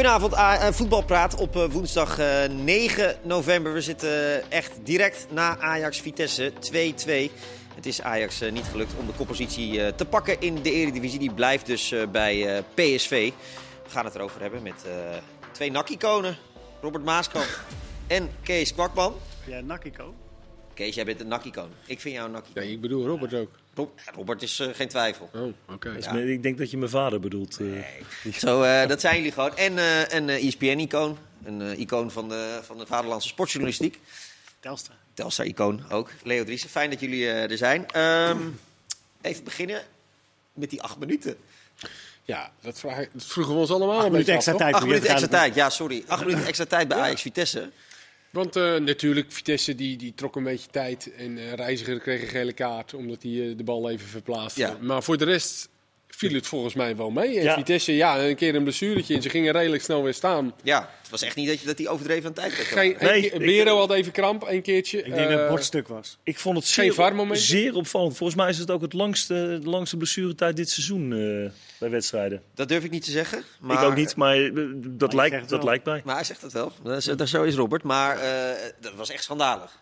Goedenavond, eh, voetbalpraat op eh, woensdag eh, 9 november. We zitten echt direct na Ajax Vitesse 2-2. Het is Ajax eh, niet gelukt om de koppositie eh, te pakken in de Eredivisie. Die blijft dus eh, bij eh, PSV. We gaan het erover hebben met eh, twee nakkiconen. Robert Maaskant en Kees Kwakman. Ja, Nakiko. Kees, jij bent een nakkicoon. Ik vind jou een nakkicoon. Nee, ik bedoel Robert ook. Rob- Robert is eh, geen twijfel. Oh, oké. Ja. Ik denk dat je mijn vader bedoelt. eh. Zo, eh, dat zijn jullie gewoon. En eh, een eh, ESPN-icoon. Een eh, icoon van de, van de vaderlandse sportjournalistiek. Telstra. Telstar-icoon ook. Leo Driessen, fijn dat jullie eh, er zijn. Ehm, even beginnen met die acht minuten. Ja, dat, vraag, dat vroegen we ons allemaal Acht een minuten extra tijd. Acht minuten extra tijd, ja, sorry. Acht minuten extra tijd bij Ajax-Vitesse. Want eh, natuurlijk, Vitesse die, die trok een beetje tijd. En eh, Reiziger kreeg een gele kaart omdat hij eh, de bal even verplaatste. Ja. Maar voor de rest viel het volgens mij wel mee. En Ja. Vitesse, ja, een keer een blessuretje. En ze gingen redelijk snel weer staan. Ja, het was echt niet dat, je, dat die overdreven aan tijd werd. Nee, Bero had even kramp, een keertje. Ik denk dat het Eh, bordstuk was. Ik vond het Geen zeer, zeer opvallend. Volgens mij is het ook het langste, de langste blessuretijd dit seizoen eh, bij wedstrijden. Dat durf ik niet te zeggen. Maar, Ik ook niet, maar eh, dat, lijkt, dat lijkt mij. Maar hij zegt het wel. Dat is, dat zo is Robert. Maar eh, dat was echt schandalig.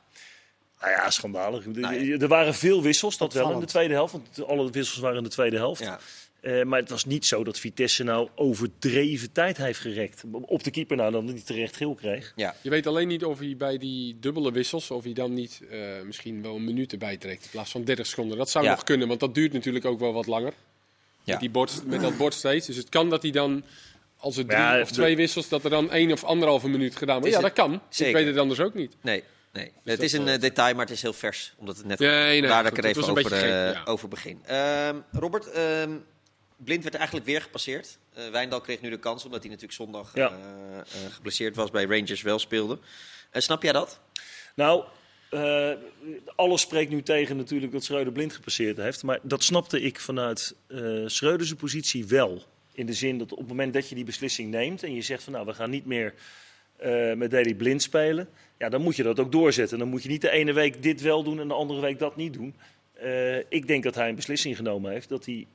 Nou ja, schandalig. Nou ja. Er waren veel wissels, dat wel in de tweede helft. Want alle wissels waren in de tweede helft. Ja. Eh, maar het was niet zo dat Vitesse nou overdreven tijd heeft gerekt. Op de keeper nou dan niet terecht geel kreeg. Ja. Je weet alleen niet of hij bij die dubbele wissels, of hij dan niet eh, misschien wel een minuut erbij trekt in plaats van 30 seconden. Dat zou Ja. nog kunnen, want dat duurt natuurlijk ook wel wat langer. Ja. Met, die bord, met dat bord steeds. Dus het kan dat hij dan, als er drie Ja, of twee wissels, dat er dan één of anderhalve minuut gedaan wordt. Ja, dat het- kan. zeker. Ik weet het anders ook niet. Nee, nee. het dat is een wel- eh, detail, maar het is heel vers. Omdat het net Nee, nee, daar dat ik er het even over, beetje gek, ja. over begin. Ehm, Robert, ehm, Blind werd eigenlijk weer gepasseerd. Eh Wijndal kreeg nu de kans, omdat hij natuurlijk zondag Ja. eh, eh, geblesseerd was, bij Rangers wel speelde. Snap jij dat? Nou, alles spreekt nu tegen natuurlijk dat Schreuder blind gepasseerd heeft. Maar dat snapte ik vanuit Schreuders positie wel. In de zin dat op het moment dat je die beslissing neemt en je zegt van nou we gaan niet meer met Daily blind spelen. Ja, dan moet je dat ook doorzetten. Dan moet je niet de ene week dit wel doen en de andere week dat niet doen. Ik denk dat hij een beslissing genomen heeft dat hij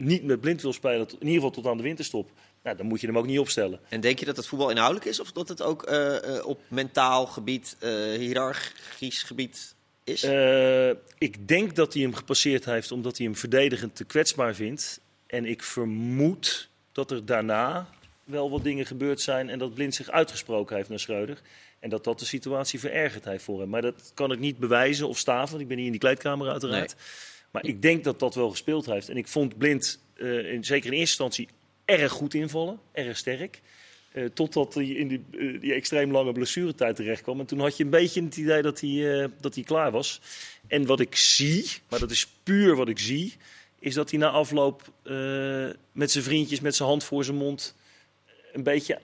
niet met blind wil spelen, in ieder geval tot aan de winterstop. Nou, dan moet je hem ook niet opstellen. En denk je dat het voetbal inhoudelijk is, of dat het ook eh, eh, op mentaal gebied, eh hiërarchisch gebied is? Ik denk dat hij hem gepasseerd heeft omdat hij hem verdedigend te kwetsbaar vindt. En ik vermoed dat er daarna wel wat dingen gebeurd zijn en dat Blind zich uitgesproken heeft naar Schreuder. En dat dat de situatie verergerd heeft voor hem. Maar dat kan ik niet bewijzen of staven, want ik ben niet in die kleedkamer uiteraard. Maar ik denk dat dat wel gespeeld heeft. En ik vond Blind, eh, in, zeker in eerste instantie, erg goed invallen. Erg sterk. Eh, totdat hij in die, eh, die extreem lange blessuretijd terecht kwam. En toen had je een beetje het idee dat hij, dat hij klaar was. En wat ik zie, maar dat is puur wat ik zie, is dat hij na afloop met zijn vriendjes, met zijn hand voor zijn mond, een beetje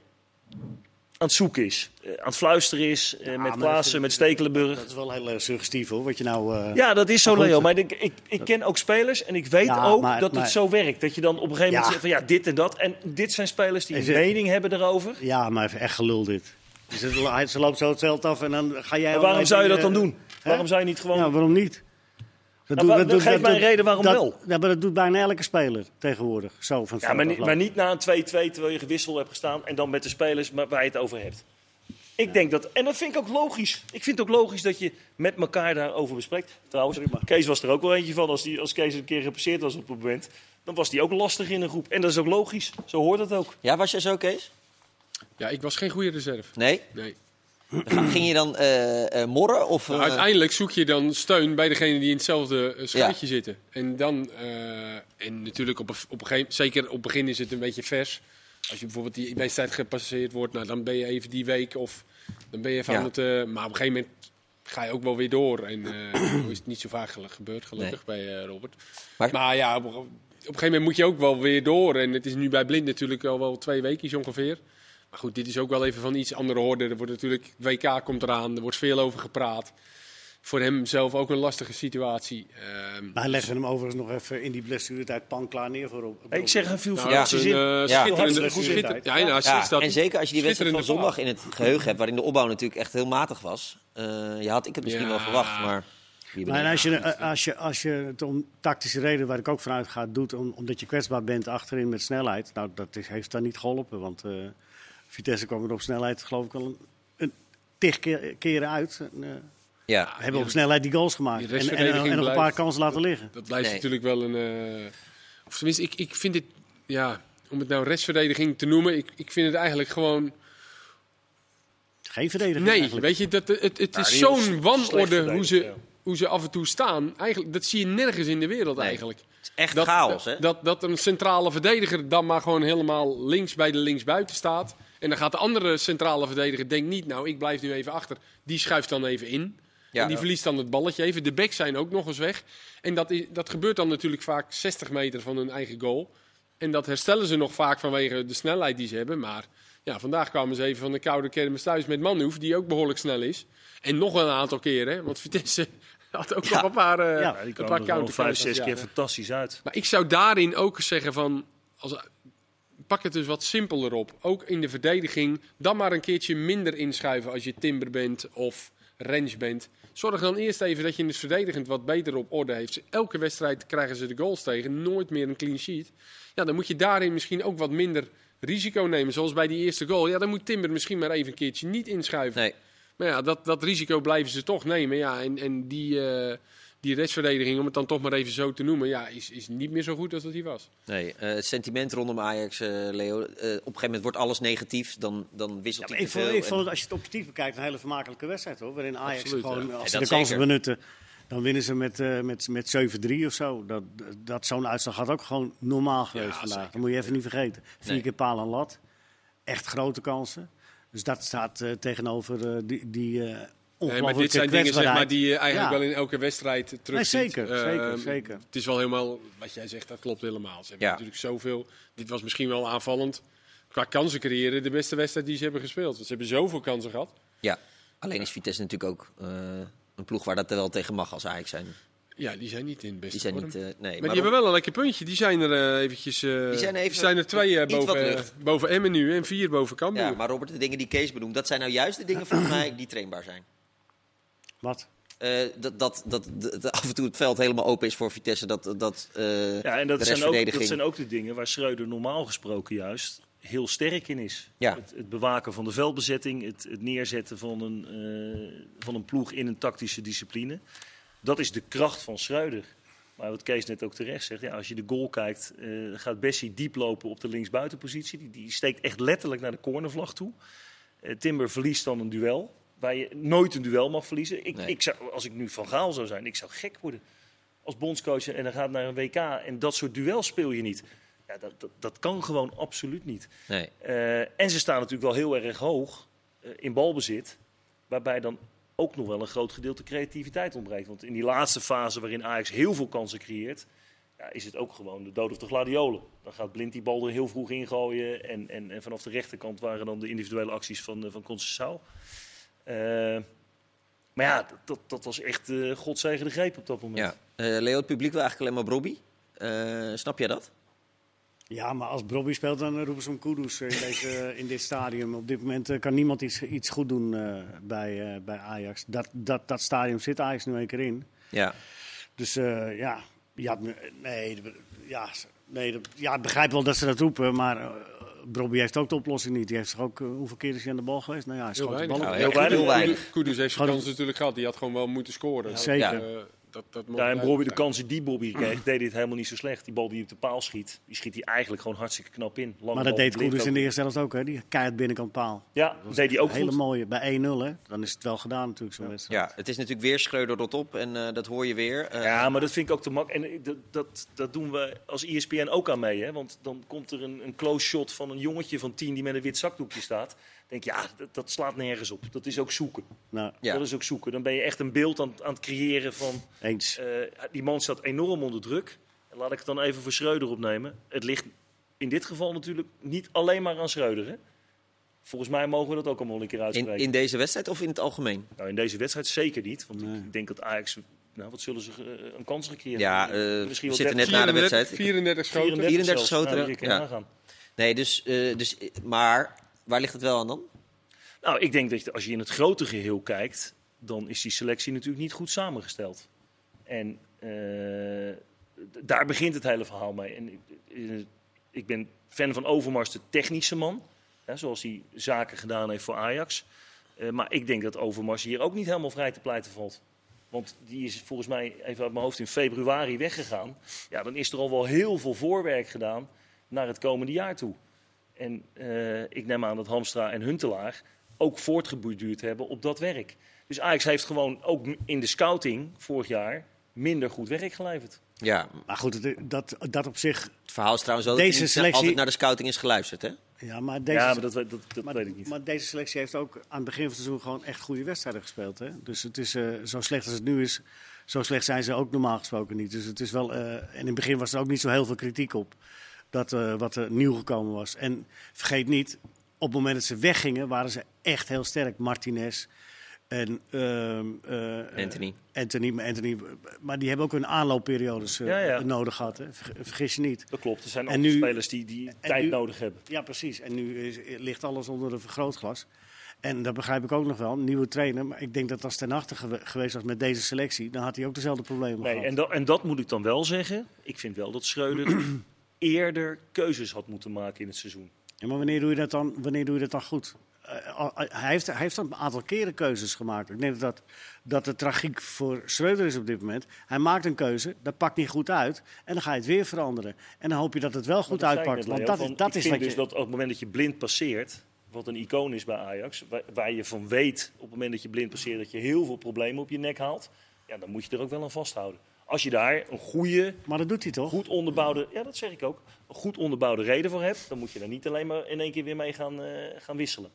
aan het zoeken is. Eh, aan het fluisteren is, eh, Ja, met Klaassen, met Stekelenburg. Dat is wel heel erg suggestief hoor, wat je nou... eh, Ja, dat is zo, Leo. Maar ik, ik, ik ken ook spelers en ik weet Ja, ook maar- dat maar- het zo werkt. Dat je dan op een gegeven moment Ja. zegt van ja, dit en dat. En dit zijn spelers die een mening hebben erover. Ja, maar even echt gelul dit. Dus het, ze loopt zo het veld af en dan ga jij... Maar waarom zou je dat dan doen? Waarom zou je niet gewoon... Ja, waarom niet? Dat Nou, wa- geef mij een reden waarom dat- wel. Ja, maar dat doet bijna elke speler tegenwoordig. Zo van Ja, maar, niet, maar niet na een 2-2 terwijl je gewisseld hebt gestaan en dan met de spelers waar je het over hebt. Ik denk dat, en dat vind ik ook logisch. Ik vind het ook logisch dat je met elkaar daarover bespreekt. Trouwens, Kees was er ook wel eentje van. Als, die, als Kees een keer gepasseerd was op het moment, dan was die ook lastig in een groep. En dat is ook logisch. Zo hoort het ook. ja, was jij zo, Kees? Ja, ik was geen goede reserve. Nee? Nee. Ging je dan eh, morren? Of, Nou, eh, uiteindelijk zoek je dan steun bij degenen die in hetzelfde schuitje zitten. En dan, en natuurlijk op op een gegeven zeker op het begin is het een beetje vers. Als je bijvoorbeeld die wedstrijd gepasseerd wordt, nou, dan ben je even die week of dan ben je even Ja. aan het. maar op een gegeven moment ga je ook wel weer door. En is het niet zo vaak gebeurd, gelukkig, bij Robert. Maar- Maar, ja, op, een- op een gegeven moment moet je ook wel weer door. En het is nu bij Blind natuurlijk al wel twee weken ongeveer. Maar goed, dit is ook wel even van iets andere orde. Er wordt natuurlijk, WK komt eraan, er wordt veel over gepraat. Voor hem zelf ook een lastige situatie. Ehm, Maar legde hem overigens nog even in die blessuretijd pan klaar neer voor op. Ik zeg een veel nou, Ja. dat is een, eh, Ja. ja, nou, Ja, dat en zeker als je die wedstrijd van zondag in het geheugen hebt, waarin de opbouw natuurlijk echt heel matig was. Eh je had ik het misschien Ja. wel verwacht, maar... Maar als je, eh, als, je, als je het om tactische reden, waar ik ook vanuit ga, doet, om, omdat je kwetsbaar bent achterin met snelheid, nou, dat is, heeft dan niet geholpen. Want eh, Vitesse kwam er op snelheid, geloof ik, al een, een tig keer, keren uit. En, eh, Ja, hebben op snelheid die goals gemaakt. Die En, en, nog een blijft- paar kansen laten liggen. Dat blijft Nee. natuurlijk wel een. eh, of tenminste, ik, ik vind dit. Ja, om het nou restverdediging te noemen. Ik, ik vind het eigenlijk gewoon. Geen verdediging Nee, eigenlijk. weet je, dat, het, het Ja, is zo'n wanorde hoe ze, ja. hoe ze af en toe staan. Eigenlijk, dat zie je nergens in de wereld Nee. eigenlijk. het is echt Dat, chaos, hè? dat, dat een centrale verdediger dan maar gewoon helemaal links bij de linksbuiten staat. En dan gaat de andere centrale verdediger, denkt niet, nou ik blijf nu even achter. Die schuift dan even in. Ja. en die verliest dan het balletje even. De backs zijn ook nog eens weg. En dat, is, dat gebeurt dan natuurlijk vaak 60 meter van hun eigen goal. En dat herstellen ze nog vaak vanwege de snelheid die ze hebben. Maar ja, vandaag kwamen ze even van de koude kermis thuis met Manhoef, die ook behoorlijk snel is. En nog een aantal keren, hè, want Vitesse had ook Ja. nog een paar, eh Ja, Ja, die een kwamen paar er vijf, zes keer ja. fantastisch uit. Maar ik zou daarin ook zeggen van, als, pak het dus wat simpeler op. Ook in de verdediging, dan maar een keertje minder inschuiven als je Timber bent of Rens bent. Zorg dan eerst even dat je het verdedigend wat beter op orde heeft. Elke wedstrijd krijgen ze de goals tegen, nooit meer een clean sheet. Ja, dan moet je daarin misschien ook wat minder risico nemen. Zoals bij die eerste goal. Ja, dan moet Timber misschien maar even een keertje niet inschuiven. Nee. Maar ja, dat, dat risico blijven ze toch nemen. Ja, en en die, eh, die restverdediging, om het dan toch maar even zo te noemen, ja, is, is niet meer zo goed als dat hij was. Nee, eh, het sentiment rondom Ajax, eh, Leo. eh, op een gegeven moment wordt alles negatief. Dan, dan wisselt Ja, hij ik, vond, veel. ik vond het, als je het objectief bekijkt, een hele vermakelijke wedstrijd hoor. Waarin Ajax Absoluut, gewoon, ja. als ze de kansen benutten, dan winnen ze met, eh, met, met 7-3 of zo. Dat, dat, Zo'n uitslag had ook gewoon normaal geweest Ja, vandaag. zeker. Dat moet je even niet vergeten. Vier Nee. keer paal en lat. Echt grote kansen. Dus dat staat tegenover die, die eh Nee, maar dit zijn dingen zeg maar, die je eigenlijk Ja. wel in elke wedstrijd eh, terug Nee, zeker, ziet. zeker, Ehm, zeker. Het is wel helemaal, wat jij zegt, dat klopt helemaal. Ze hebben Ja. natuurlijk zoveel. Dit was misschien wel aanvallend. Qua kansen creëren, de beste wedstrijd die ze hebben gespeeld. Want ze hebben zoveel kansen gehad. Ja, alleen is Vitesse natuurlijk ook eh, een ploeg waar dat er wel tegen mag als Ajax zijn. Ja, die zijn niet in het beste Die zijn vorm. niet... eh, nee, maar, die hebben wel een lekker puntje. Die zijn er eh, eventjes... eh, Die zijn even zijn er twee boven, boven Emmen nu en vier boven Cambuur. Ja, maar Robert, de dingen die Kees benoemt, dat zijn nou juist de dingen volgens mij die trainbaar zijn. Wat? Eh, dat, dat, dat, dat af en toe het veld helemaal open is voor Vitesse. Dat, dat, eh, Ja, en dat de zijn, ook, dat zijn ook de dingen waar Schreuder normaal gesproken juist heel sterk in is. Ja. Het, het bewaken van de veldbezetting, het, het neerzetten van een, eh, van een ploeg in een tactische discipline. Dat is de kracht van Schreuder. Maar wat Kees net ook terecht zegt, ja, als je de goal kijkt, eh, gaat Bessie diep lopen op de linksbuitenpositie. Die, die steekt echt letterlijk naar de cornervlag toe. Eh, Timber verliest dan een duel, waar je nooit een duel mag verliezen. Ik, Nee. ik zou, als ik nu van Gaal zou zijn, ik zou gek worden als bondscoach en dan gaat naar een WK en dat soort duels speel je niet. Ja, dat, dat, dat kan gewoon absoluut niet. Nee. Eh, en ze staan natuurlijk wel heel erg hoog eh, in balbezit, waarbij dan ook nog wel een groot gedeelte creativiteit ontbreekt. Want in die laatste fase waarin Ajax heel veel kansen creëert, ja, is het ook gewoon de dood of de gladiolen. Dan gaat Blind die bal er heel vroeg ingooien en, en, en vanaf de rechterkant waren dan de individuele acties van, uh, van. Eh, maar ja, dat, was echt uh, godzegen de greep op dat moment. Ja. Eh, Leo, het publiek wil eigenlijk alleen maar Brobby. Eh, snap jij dat? Ja, maar als Brobby speelt, dan roepen ze om Kudus in, deze, in dit stadium. Op dit moment kan niemand iets, iets goed doen eh, bij, eh, bij Ajax. Dat, dat, dat stadium zit Ajax nu een keer in. Ja. Dus eh, ja, ja, nee, ja, nee, ja, ik begrijp wel dat ze dat roepen, maar uh, Brobby heeft ook de oplossing niet. Die heeft zich ook, uh, hoeveel keer is hij aan de bal geweest? Nou ja, hij Heel schoot de bal. Op. Heel weinig. Kudus- heeft zijn kans natuurlijk gehad. Die had gewoon wel moeten scoren. Zeker. Eh, dat, dat Ja, en Bobby, de kansen die Bobby kreeg, deed hij het helemaal niet zo slecht. Die bal die op de paal schiet, die schiet hij eigenlijk gewoon hartstikke knap in. Lange Maar dat deed ook. in de eerste helft ook, hè? Die keihard binnenkant paal. Ja, dat deed hij ook Hele goed. mooie, bij 1-0 hè. Dan is het wel gedaan natuurlijk, zo'n wedstrijd. ja, het is natuurlijk weer Schreuder rot op en eh, dat hoor je weer. Eh, Ja, maar dat vind ik ook te makkelijk. En dat, dat, dat doen we als ESPN ook aan mee. Hè? Want dan komt er een, een close shot van een jongetje van tien die met een wit zakdoekje staat. Denk je, ja, dat, dat slaat nergens op. Dat is ook zoeken. Nou, Ja. Dat is ook zoeken. Dan ben je echt een beeld aan, aan het creëren van... eens. eh, die man staat enorm onder druk. En laat ik het dan even voor Schreuder opnemen. Het ligt in dit geval natuurlijk niet alleen maar aan Schreuder. Hè? Volgens mij mogen we dat ook allemaal een keer uitspreken. in deze wedstrijd of in het algemeen? Nou, in deze wedstrijd zeker niet. Want Nee. ik denk dat Ajax... Nou, wat zullen ze eh, een kans gecreëerd Ja, hebben? eh, Misschien we wel zitten 30, net na de 34 wedstrijd. 34 schoten. 34 zelfs. schoten, Nou, ja. Nee, dus, eh, dus, maar waar ligt het wel aan dan? Nou, ik denk dat als je in het grote geheel kijkt, dan is die selectie natuurlijk niet goed samengesteld. En eh, daar begint het hele verhaal mee. En ik, eh, ik ben fan van Overmars, de technische man. Hè, zoals hij zaken gedaan heeft voor Ajax. Eh, maar ik denk dat Overmars hier ook niet helemaal vrij te pleiten valt. Want die is volgens mij, even uit mijn hoofd, in februari weggegaan. Ja, dan is er al wel heel veel voorwerk gedaan naar het komende jaar toe. En eh, ik neem aan dat Hamstra en Huntelaar ook voortgeborduurd hebben op dat werk. Dus Ajax heeft gewoon ook in de scouting vorig jaar minder goed werk geleverd. Ja, Maar goed, dat, dat op zich. het verhaal is trouwens wel dat Deze hij niet selectie- altijd naar de scouting is geluisterd, hè? Ja, maar deze, ja, maar dat, dat, dat maar, weet ik niet. maar deze selectie heeft ook aan het begin van het seizoen gewoon echt goede wedstrijden gespeeld. Hè? Dus het is eh, zo slecht als het nu is, zo slecht zijn ze ook normaal gesproken niet. Dus het is wel. eh, en in het begin was er ook niet zo heel veel kritiek op dat, eh, wat er nieuw gekomen was. En vergeet niet, op het moment dat ze weggingen, waren ze echt heel sterk. Martinez en ehm, eh, Anthony. Anthony, maar Anthony, maar die hebben ook hun aanloopperiodes eh, Ja, ja. nodig gehad. Hè? Ver- Vergis je niet. Dat klopt. Er zijn ook spelers die, die tijd nu- nodig hebben. Ja, precies. En nu is, ligt alles onder een vergrootglas. En dat begrijp ik ook nog wel. Een nieuwe trainer. Maar ik denk dat als ten achter gewe- geweest was met deze selectie, dan had hij ook dezelfde problemen Nee, gehad. en, dat, en dat moet ik dan wel zeggen. Ik vind wel dat Schreuder eerder keuzes had moeten maken in het seizoen. Ja, maar wanneer doe je dat dan, wanneer doe je dat dan goed? Eh, al- hij, heeft, hij heeft een aantal keren keuzes gemaakt. Ik denk dat dat de tragiek voor Schreuder is op dit moment. Hij maakt een keuze, dat pakt niet goed uit. En dan ga je het weer veranderen. En dan hoop je dat het wel goed uitpakt. Want dat, is wat dus je... dat op het moment dat je blind passeert, wat een icoon is bij Ajax, waar, waar je van weet op het moment dat je blind passeert dat je heel veel problemen op je nek haalt, ja, dan moet je er ook wel aan vasthouden. Als je daar een goede, Maar dat doet hij toch? goed onderbouwde, ja dat zeg ik ook, een goed onderbouwde reden voor hebt, dan moet je daar niet alleen maar in één keer weer mee gaan, eh, gaan wisselen.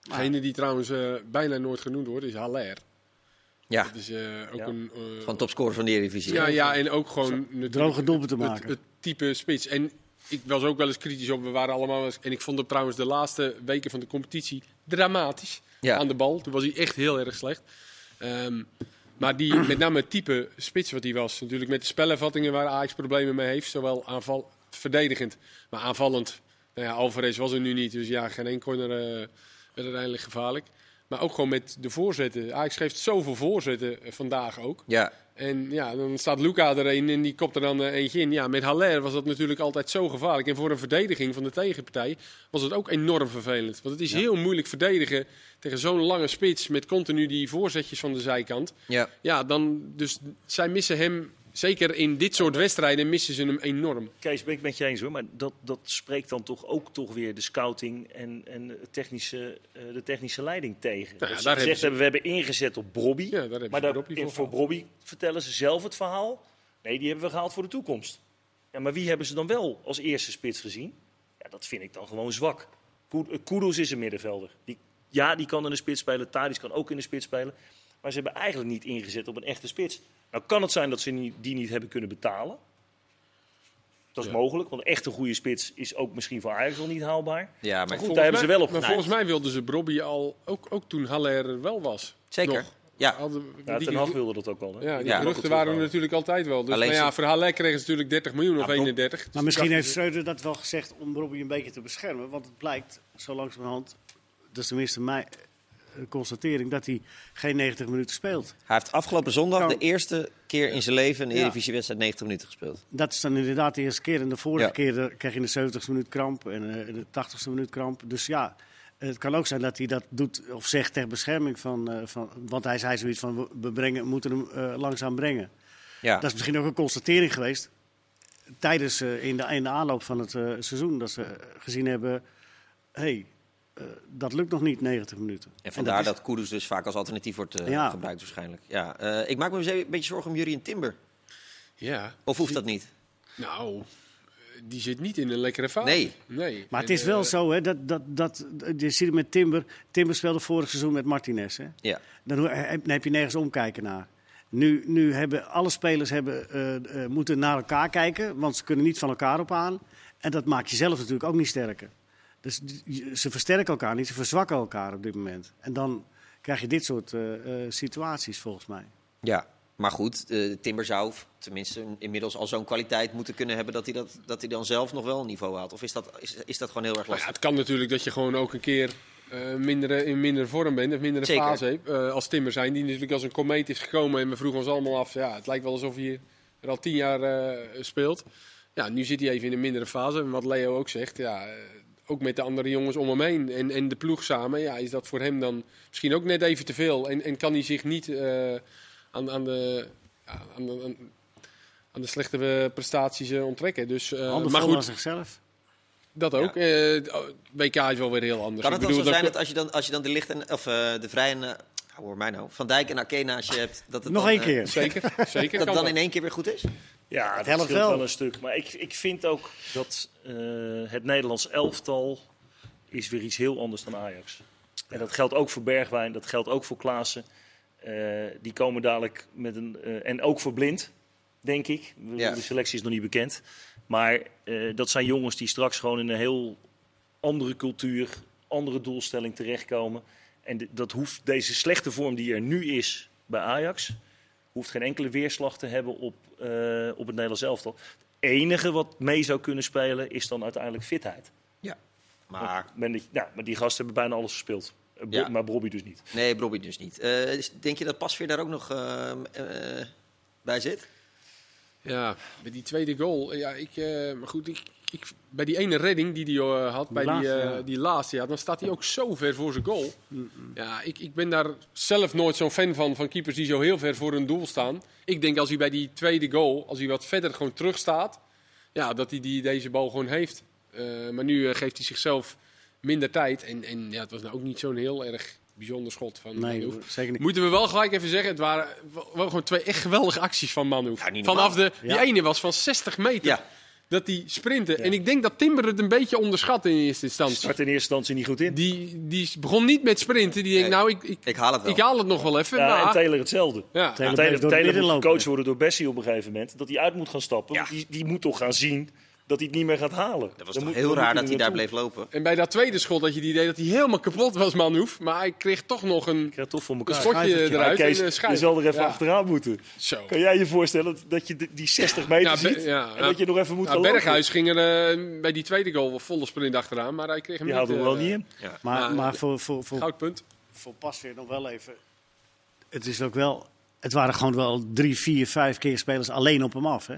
Degene die trouwens eh, bijna nooit genoemd wordt, is Haller. Ja, Dat is eh, ook Ja. een... eh, gewoon topscorer van de Eredivisie. ja, ja, en ook gewoon droge doelpunten het- maken. Het, type spits. En ik was ook wel eens kritisch op. We waren allemaal eens- en ik vond hem trouwens de laatste weken van de competitie dramatisch Ja. aan de bal. Toen was hij echt heel erg slecht. Ehm, maar die, met name het type spits wat hij was. Natuurlijk met de spelervattingen waar Ajax problemen mee heeft. Zowel aanval, verdedigend, maar aanvallend. Nou ja, Alvarez was er nu niet. Dus ja, geen één corner werd uiteindelijk gevaarlijk. Maar ook gewoon met de voorzetten. Ajax geeft zoveel voorzetten vandaag ook. Ja, En ja, dan staat Luca er een en die kopt er dan eh, eentje in. Ja, met Haller was dat natuurlijk altijd zo gevaarlijk. En voor een verdediging van de tegenpartij was het ook enorm vervelend. Want het is heel moeilijk verdedigen tegen zo'n lange spits met continu die voorzetjes van de zijkant. ja. Ja, dan, dus zij missen hem, zeker in dit soort wedstrijden, missen ze hem enorm. Kees, ben ik met je eens hoor, maar dat, dat spreekt dan toch ook toch weer de scouting en, en de, technische, eh, de technische leiding tegen. Nou ja, dat ze daar gezegd hebben we hebben ingezet op Brobby. Ja, daar Maar ze daar, voor voor. Brobby vertellen ze zelf het verhaal. Nee, die hebben we gehaald voor de toekomst. Ja, maar wie hebben ze dan wel als eerste spits gezien? Ja, dat vind ik dan gewoon zwak. Eh, Kudus is een middenvelder. Die, ja, die kan in de spits spelen. Tadic kan ook in de spits spelen. Maar ze hebben eigenlijk niet ingezet op een echte spits. Nou kan het zijn dat ze die niet hebben kunnen betalen. Dat is Ja. mogelijk, want echt een goede spits is ook misschien voor Ajax wel niet haalbaar. ja maar goed, daar hebben mij- ze wel op Maar volgens mij wilden ze Brobby al, ook, ook toen Haller er wel was. zeker. Nog. Ja, Hadden- Ja, die- Ten Hag wilde dat ook wel. Hè? Ja, die Ja. geruchten waren er natuurlijk altijd wel. Dus Alleen nou ja, voor Haller kregen ze natuurlijk 30 miljoen of Ja, Rob- 31. Dus Maar misschien dachten heeft Schreuder dat wel gezegd om Robbie een beetje te beschermen. Want het blijkt, zo langzamerhand, dat is tenminste mijn eh, constatering, dat hij geen 90 minuten speelt. hij heeft afgelopen zondag Nou. de eerste keer in zijn leven een. Eredivisiewedstrijd 90 minuten gespeeld. Dat is dan inderdaad de eerste keer. En de vorige Ja. keer eh, kreeg je in de 70ste minuut kramp en eh, de 80ste minuut kramp. Dus ja, het kan ook zijn dat hij dat doet of zegt ter bescherming van... eh, van want hij zei zoiets van, we- brengen, moeten hem eh, langzaam brengen. Ja, Dat is misschien ook een constatering geweest tijdens eh, in, de, in de aanloop van het eh, seizoen. Dat ze eh, gezien hebben, hey, eh, dat lukt nog niet 90 minuten. en vandaar is- dat, Kudus dus vaak als alternatief wordt eh, Ja. gebruikt waarschijnlijk. Ja, eh, ik maak me een beetje zorgen om Jurien Timber. Ja, Of hoeft dat niet? nou, die zit niet in een lekkere fase. Nee. nee. Maar het is wel zo, hè, dat, dat, dat, je ziet het met Timber. Timber speelde vorig seizoen met Martinez. Hè. Ja, Dan, heb, dan heb je nergens omkijken naar. Nu, nu hebben alle spelers hebben, eh, eh, moeten naar elkaar kijken, want ze kunnen niet van elkaar op aan. En dat maakt jezelf natuurlijk ook niet sterker. Dus ze versterken elkaar niet, ze verzwakken elkaar op dit moment. En dan krijg je dit soort eh, eh, situaties volgens mij. ja. Maar goed, eh, Timber zou tenminste inmiddels al zo'n kwaliteit moeten kunnen hebben dat hij, dat, dat hij dan zelf nog wel een niveau haalt. Of is dat, is, is dat gewoon heel erg Nou ja, lastig? het kan natuurlijk dat je gewoon ook een keer eh mindere, in mindere vorm bent, of mindere Zeker. fase hebt. eh, als Timmer zijn, die natuurlijk als een komeet is gekomen. En we vroegen ons allemaal af, ja, het lijkt wel alsof hij er al tien jaar eh, speelt. Ja, nu zit hij even in een mindere fase. En wat Leo ook zegt, ja, ook met de andere jongens om hem heen en, en de ploeg samen, ja, is dat voor hem dan misschien ook net even te veel. En, en kan hij zich niet eh, aan, aan, de, ja, aan, de, aan, de slechte eh, prestaties eh, onttrekken. Dus, eh, Handen maar goed, zichzelf. dat ook. Eh, het WK is wel weer heel anders. Kan het Ik dan zo zijn dat- dat als je dan, als je dan de licht en of eh, de vrij en eh, hoor mij nou, Van Dijk en Ake naast je hebt, dat het Nog dan, één eh, keer. Zeker, zeker. dat kan dan in één keer weer goed is? Ja, het helpt wel. wel een stuk. Maar ik, ik vind ook dat eh, het Nederlands elftal is weer iets heel anders dan Ajax. En dat geldt ook voor Bergwijn, dat geldt ook voor Klaassen. Eh, die komen dadelijk met een... eh, en ook voor Blind, denk ik. Ja. De selectie is nog niet bekend. Maar eh, dat zijn jongens die straks gewoon in een heel andere cultuur, andere doelstelling terechtkomen. En dat hoeft, deze slechte vorm die er nu is bij Ajax, hoeft geen enkele weerslag te hebben op, eh, op het Nederlands elftal. Het enige wat mee zou kunnen spelen is dan uiteindelijk fitheid. Maar Men dat- nou, maar die gasten hebben bijna alles gespeeld. Eh, Bo- Ja. Maar Bobby dus niet. nee, Bobby dus niet. Eh, denk je dat Pasveer daar ook nog bij zit? Ja, bij die tweede goal. Ja, ik, eh, maar goed, ik, ik, bij die ene redding die hij eh, had, bij die, laatste, eh, ja. die laatste, ja, dan staat hij ook zo ver voor zijn goal. Ja, ik, ik ben daar zelf nooit zo'n fan van, van keepers die zo heel ver voor hun doel staan. Ik denk als hij bij die tweede goal, als hij wat verder gewoon terug staat, ja, dat hij die, deze bal gewoon heeft. Eh, maar nu geeft hij zichzelf minder tijd. En, en ja, het was nou ook niet zo'n heel erg bijzonder schot van Nee, Manhoef. zeker niet. Moeten we wel gelijk even zeggen, het waren gewoon twee echt geweldige acties van Manhoef. Ja, Vanaf de, die Ja. ene was van 60 meter. Ja. Dat die sprinten. En ik denk dat Timber het een beetje onderschat in eerste instantie. Start in eerste instantie niet goed in. Die, die begon niet met sprinten. Die denkt, Nee. nou, ik, ik, Ik haal het wel. ik haal het nog wel even. Ja, en maar, Taylor hetzelfde. ja. Taylor Taylor, Taylor moet gecoacht worden door Bessie op een gegeven moment. Dat hij uit moet gaan stappen. Die, die moet toch gaan zien dat hij het niet meer gaat halen. Dat was toch moet- heel raar dat hij daar bleef lopen. En bij dat tweede schot had je het idee dat hij helemaal kapot was, Manhoef. Maar hij kreeg toch nog een, Ik krijg toch voor een elkaar. schotje Schijfertje. eruit. Ja, Kees, en een je zal er even Ja. achteraan moeten. Zo. Kan jij je voorstellen dat je die 60 meter Ja, ziet ja, en ja. dat je nog even moet Nou, gaan lopen? Berghuis ging er eh, bij die tweede goal wel volle sprint achteraan. Maar hij kreeg hem Die niet. houdt hem wel eh, niet in. Maar, Maar- maar voor, voor, voor, Goudpunt. voor Pasveer nog wel even. Het is ook wel. Het waren gewoon wel drie, vier, vijf keer spelers alleen op hem af. Hè?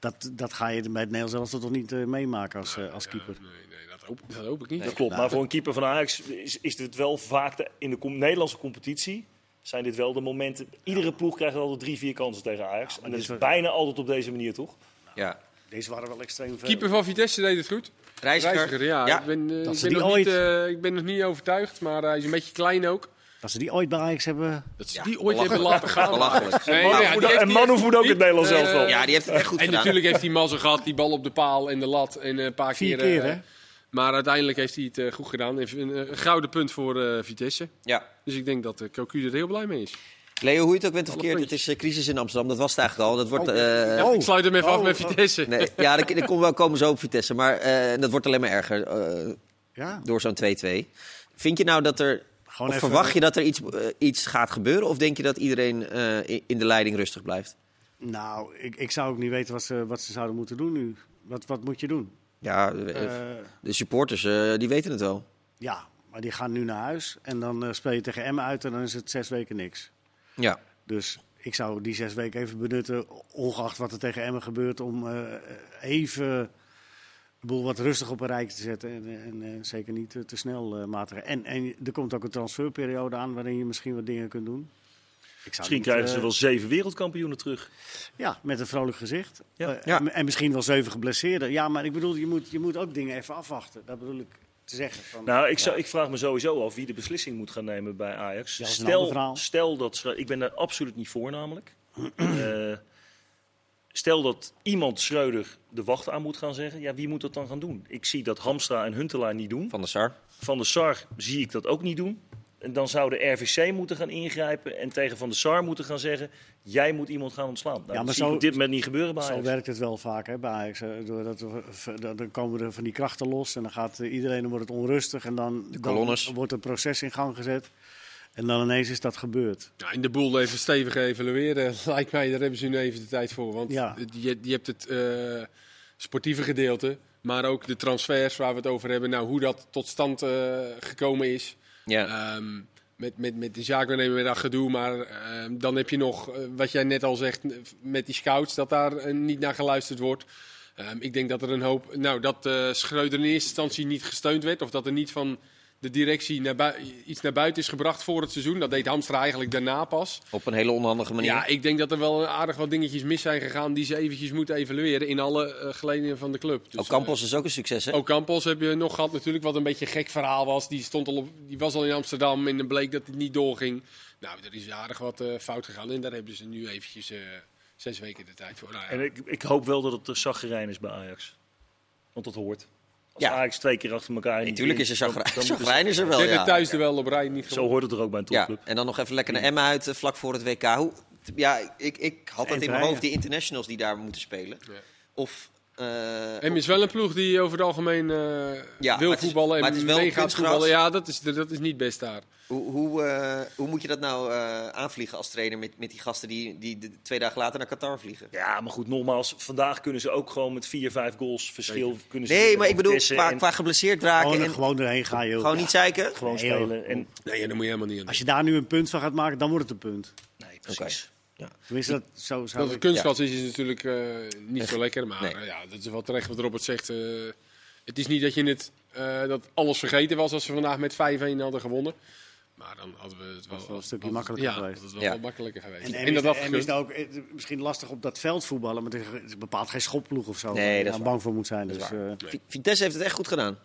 Dat, dat ga je bij het Nederlands elftal toch niet eh, meemaken als, eh, als keeper. Nee, nee, dat hoop, dat hoop ik niet. Dat klopt, maar voor een keeper van Ajax is, is dit wel vaak de, in de com- Nederlandse competitie. Zijn dit wel de momenten. Iedere ploeg krijgt altijd drie, vier kansen tegen Ajax. en dat is bijna altijd op deze manier, toch? Ja. Deze waren wel extreem veel. Keeper van Vitesse deed het goed. Reiziger. Reiziger, ja. Ja. Ik, ben, eh, Dat ik, ze ben niet, ooit- eh, ik ben nog niet overtuigd, maar hij is een beetje klein ook. Dat ze die ooit bij Ajax hebben. Dat ze Ja, die ooit hebben laten gaan. Belachelijk. Nee, ja, die en moet ook het Nederlands eh, elftal. Ja, die heeft het echt goed En gedaan. natuurlijk heeft hij mazzel gehad, die bal op de paal en de lat en een paar Vier keer. keer, eh, hè? Maar uiteindelijk heeft hij het eh, goed gedaan. Even Een, een gouden punt voor eh, Vitesse. Ja. Dus ik denk dat de Cocu er heel blij mee is. Leo, hoe je het ook bent of Alle het puntjes. is eh, crisis in Amsterdam. Dat was het eigenlijk al. Dat wordt, eh, Ja, ik sluit hem even Oh, af met oh. Vitesse. nee, ja, dat, dat komt wel komen zo op Vitesse. Maar eh, dat wordt alleen maar erger eh, Ja, door zo'n 2-2. Vind je nou dat er... gewoon even- verwacht je dat er iets, eh, iets gaat gebeuren? Of denk je dat iedereen eh, in de leiding rustig blijft? Nou, ik, ik zou ook niet weten wat ze, wat ze zouden moeten doen nu. Wat, wat moet je doen? Ja, eh, de supporters die weten het wel. ja, maar die gaan nu naar huis. En dan speel je tegen Emmen uit en dan is het zes weken niks. Ja. Dus ik zou die zes weken even benutten, ongeacht wat er tegen Emmen gebeurt, om even de boel wat rustig op een rijtje te zetten. En, en eh, zeker niet eh, te snel eh maatregelen. En, en er komt ook een transferperiode aan waarin je misschien wat dingen kunt doen. Misschien niet, krijgen eh, ze wel zeven wereldkampioenen terug. Ja, met een vrolijk gezicht. Ja. Eh, Ja. en- En misschien wel zeven geblesseerden. Ja, maar ik bedoel, je moet, je moet ook dingen even afwachten. Dat bedoel ik te zeggen. Van, Nou, ik, zou, ik vraag me sowieso af wie de beslissing moet gaan nemen bij Ajax. Stel, stel dat Schreu- ik ben daar absoluut niet voor namelijk. Eh, stel dat iemand Schreuder de wacht aan moet gaan zeggen. Ja, wie moet dat dan gaan doen? Ik zie dat Hamstra en Huntelaar niet doen. Van de SAR. Van de SAR zie ik dat ook niet doen. En dan zou de RVC moeten gaan ingrijpen en tegen Van de SAR moeten gaan zeggen... jij moet iemand gaan ontslaan. Nou, maar dat zie zo- dit moment niet gebeuren bij Zo Ajax. werkt het wel vaak hè, bij Ajax. Doordat we- dan komen er van die krachten los en dan gaat iedereen, dan wordt het onrustig. En dan, dan wordt het proces in gang gezet. En dan ineens is dat gebeurd. Ja, in de boel even stevig evalueren, lijkt mij, daar hebben ze nu even de tijd voor. Want Ja. je, je hebt het eh, sportieve gedeelte, maar ook de transfers waar we het over hebben. Nou, hoe dat tot stand eh, gekomen is. Ja. Ehm, met, met, met de zaakwaarnemer met dat gedoe. Maar ehm, dan heb je nog, eh, wat jij net al zegt, met die scouts, dat daar niet naar geluisterd wordt. Ehm, ik denk dat er een hoop. Nou, dat eh Schreuder in eerste instantie niet gesteund werd. Of dat er niet van de directie naar iets naar buiten is gebracht voor het seizoen. Dat deed Hamstra eigenlijk daarna pas. Op een hele onhandige manier. Ja, ik denk dat er wel aardig wat dingetjes mis zijn gegaan die ze eventjes moeten evalueren in alle eh, geledingen van de club. Dus, ook Campos is ook een succes, hè? eh, ook Campos heb je nog gehad natuurlijk, wat een beetje een gek verhaal was. Die, stond al op, die was al in Amsterdam en dan bleek dat het niet doorging. Nou, er is aardig wat eh, fout gegaan en daar hebben ze nu eventjes eh, zes weken de tijd voor. Nou, ja. En ik, ik hoop wel dat het de zaggerijn is bij Ajax. Want dat hoort. Ja. Ajax twee keer achter elkaar... Natuurlijk is er chagrijn. is er wel, ja. thuis er wel op rij niet Zo hoort het er ook bij een Ja, topclub. en dan nog even lekker naar Emma uit, eh, vlak voor het WK. Hoe, ja, ik, ik had dat in mijn hoofd, ja. die internationals die daar moeten spelen. Ja. Of... eh, Em is wel een ploeg die over het algemeen eh, Ja, wil maar is- voetballen maar en het is wel mee gaat kunstgras. voetballen. Ja, dat is, dat is niet best daar. Hoe, hoe, eh, hoe moet je dat nou eh, aanvliegen als trainer met, met die gasten die, die de- twee dagen later naar Qatar vliegen? Ja, maar goed, nogmaals. Vandaag kunnen ze ook gewoon met vier, vijf goals verschil... Kunnen ze Nee, maar ik bedoel, qua, en qua geblesseerd raken Gewoon, en gewoon erheen gaan, joh. gewoon niet zeiken. Gewoon Nee, spelen. En, Nee, daar moet je helemaal niet aan Als je daar nu een punt van gaat maken, dan wordt het een punt. nee, precies. Tenminste, dat, zo zou Dat het kunstgras is, is natuurlijk eh, niet zo lekker. Maar Nee. eh, ja, dat is wel terecht wat Robert zegt. eh, het is niet dat je het, eh, dat alles vergeten was als we vandaag met 5-1 hadden gewonnen. Maar dan hadden we het wel, Was wel een stukje makkelijker ja, geweest. dat is wel Ja. wat makkelijker geweest. En, En, en, dat is, en het ook misschien lastig op dat veld voetballen, maar het is, bepaald geen schopploeg of zo. Nee, waar je bang voor moet zijn. Dus, eh, Vitesse heeft het echt goed gedaan.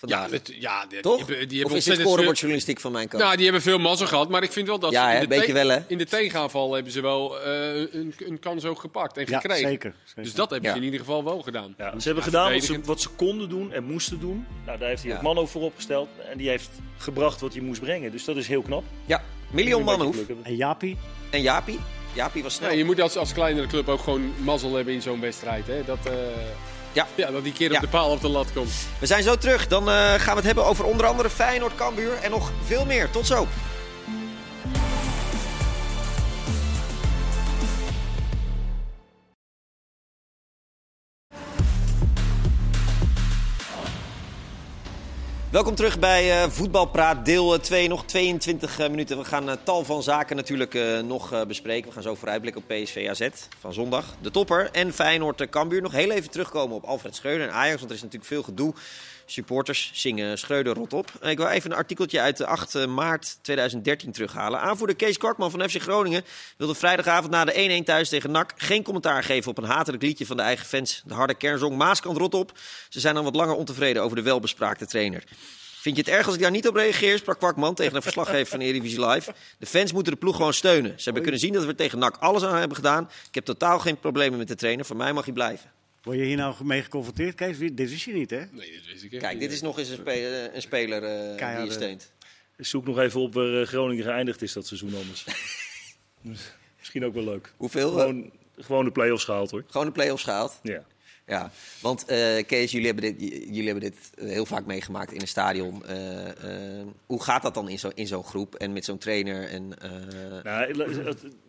Ja, het, ja die, Toch? Die, hebben- die of is ontzettend veel, scorebordjournalistiek van mijn kant? nou, die hebben veel mazzel gehad. Maar ik vind wel dat Ja, ze hè, in, de beetje te- wel, hè? in de tegenaanval hebben ze wel eh, een, een kans ook gepakt en ja, gekregen. zeker. zeker. Dus dat hebben Ja. ze in ieder geval wel gedaan. Ja, ze hebben ja, gedaan wat ze, verdedigend. wat ze konden doen en moesten doen. Nou, daar heeft hij Ja. het man ook voor opgesteld. En die heeft gebracht wat hij moest brengen. Dus dat is heel knap. Ja, miljoen man hoef. En Jaapie? En Jaapie? Jaapie was snel. Ja, je moet als, als kleinere club ook gewoon mazzel hebben in zo'n wedstrijd. Hè? Dat, eh, Ja. ja, dat die keer Ja. op de paal op de lat komt. We zijn zo terug. Dan eh, gaan we het hebben over onder andere Feyenoord, Cambuur en nog veel meer. Tot zo. Welkom terug bij eh, Voetbalpraat, deel 2, nog 22 eh, minuten. We gaan eh, tal van zaken natuurlijk eh, nog eh, bespreken. We gaan zo vooruitblikken op PSV AZ van zondag. De topper en Feyenoord eh, Cambuur. Nog heel even terugkomen op Alfred Schreuder en Ajax, want er is natuurlijk veel gedoe. Supporters zingen Schreuder rot op. Ik wil even een artikeltje uit de 8 maart 2013 terughalen. Aanvoerder Kees Kwakman van FC Groningen wilde vrijdagavond na de 1-1 thuis tegen NAC geen commentaar geven op een hatelijk liedje van de eigen fans. De harde kernzong Maaskant rot op. Ze zijn dan wat langer ontevreden over de welbespraakte trainer. Vind je het erg als ik daar niet op reageer? sprak Kwakman tegen een verslaggever van Eredivisie Live. De fans moeten de ploeg gewoon steunen. Ze hebben kunnen zien dat we tegen NAC alles aan hebben gedaan. Ik heb totaal geen problemen met de trainer. Voor mij mag hij blijven. Word je hier nou mee geconfronteerd, Kees? Dit wist je niet, hè? Nee, dat wist ik echt Kijk, niet. dit is nog eens een, spe- eh, een speler eh, die je steunt. Zoek nog even op waar eh, Groningen geëindigd is dat seizoen anders. Misschien ook wel leuk. Hoeveel? Gewoon, gewoon de play-offs gehaald hoor. gewoon de play-offs gehaald. Ja. Ja, want eh, Kees, jullie hebben dit, jullie hebben dit heel vaak meegemaakt in een stadion. Hoe gaat dat dan in zo'n in zo'n groep en met zo'n trainer? En, eh, Nou,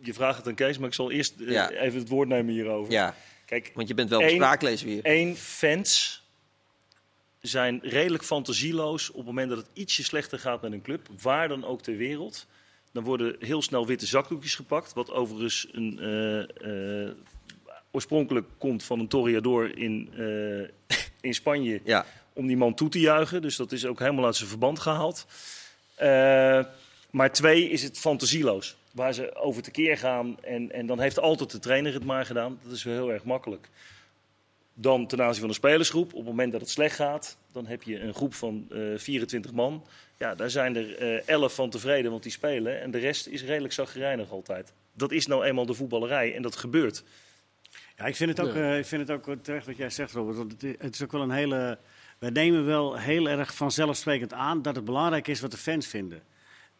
je vraagt het aan Kees, maar ik zal eerst Ja. even het woord nemen hierover. ja, Kijk, want je bent wel Eén- spraaklezer weer. één, fans zijn redelijk fantasieloos op het moment dat het ietsje slechter gaat met een club, waar dan ook ter wereld. Dan worden heel snel witte zakdoekjes gepakt, wat overigens een, eh, eh, oorspronkelijk komt van een Toreador in, eh, in Spanje Ja, om die man toe te juichen. Dus dat is ook helemaal uit zijn verband gehaald. Eh, maar twee is het fantasieloos. Waar ze over tekeer gaan en, en dan heeft altijd de trainer het maar gedaan. Dat is wel heel erg makkelijk. Dan ten aanzien van de spelersgroep. Op het moment dat het slecht gaat, dan heb je een groep van eh 24 man. Ja, daar zijn er eh 11 van tevreden, want die spelen. En de rest is redelijk zagrijnig altijd. Dat is nou eenmaal de voetballerij en dat gebeurt. Ja, ik vind het ook, eh, ik vind het ook terecht wat jij zegt, Robert. Want het is ook wel een hele. Wij nemen wel heel erg vanzelfsprekend aan dat het belangrijk is wat de fans vinden.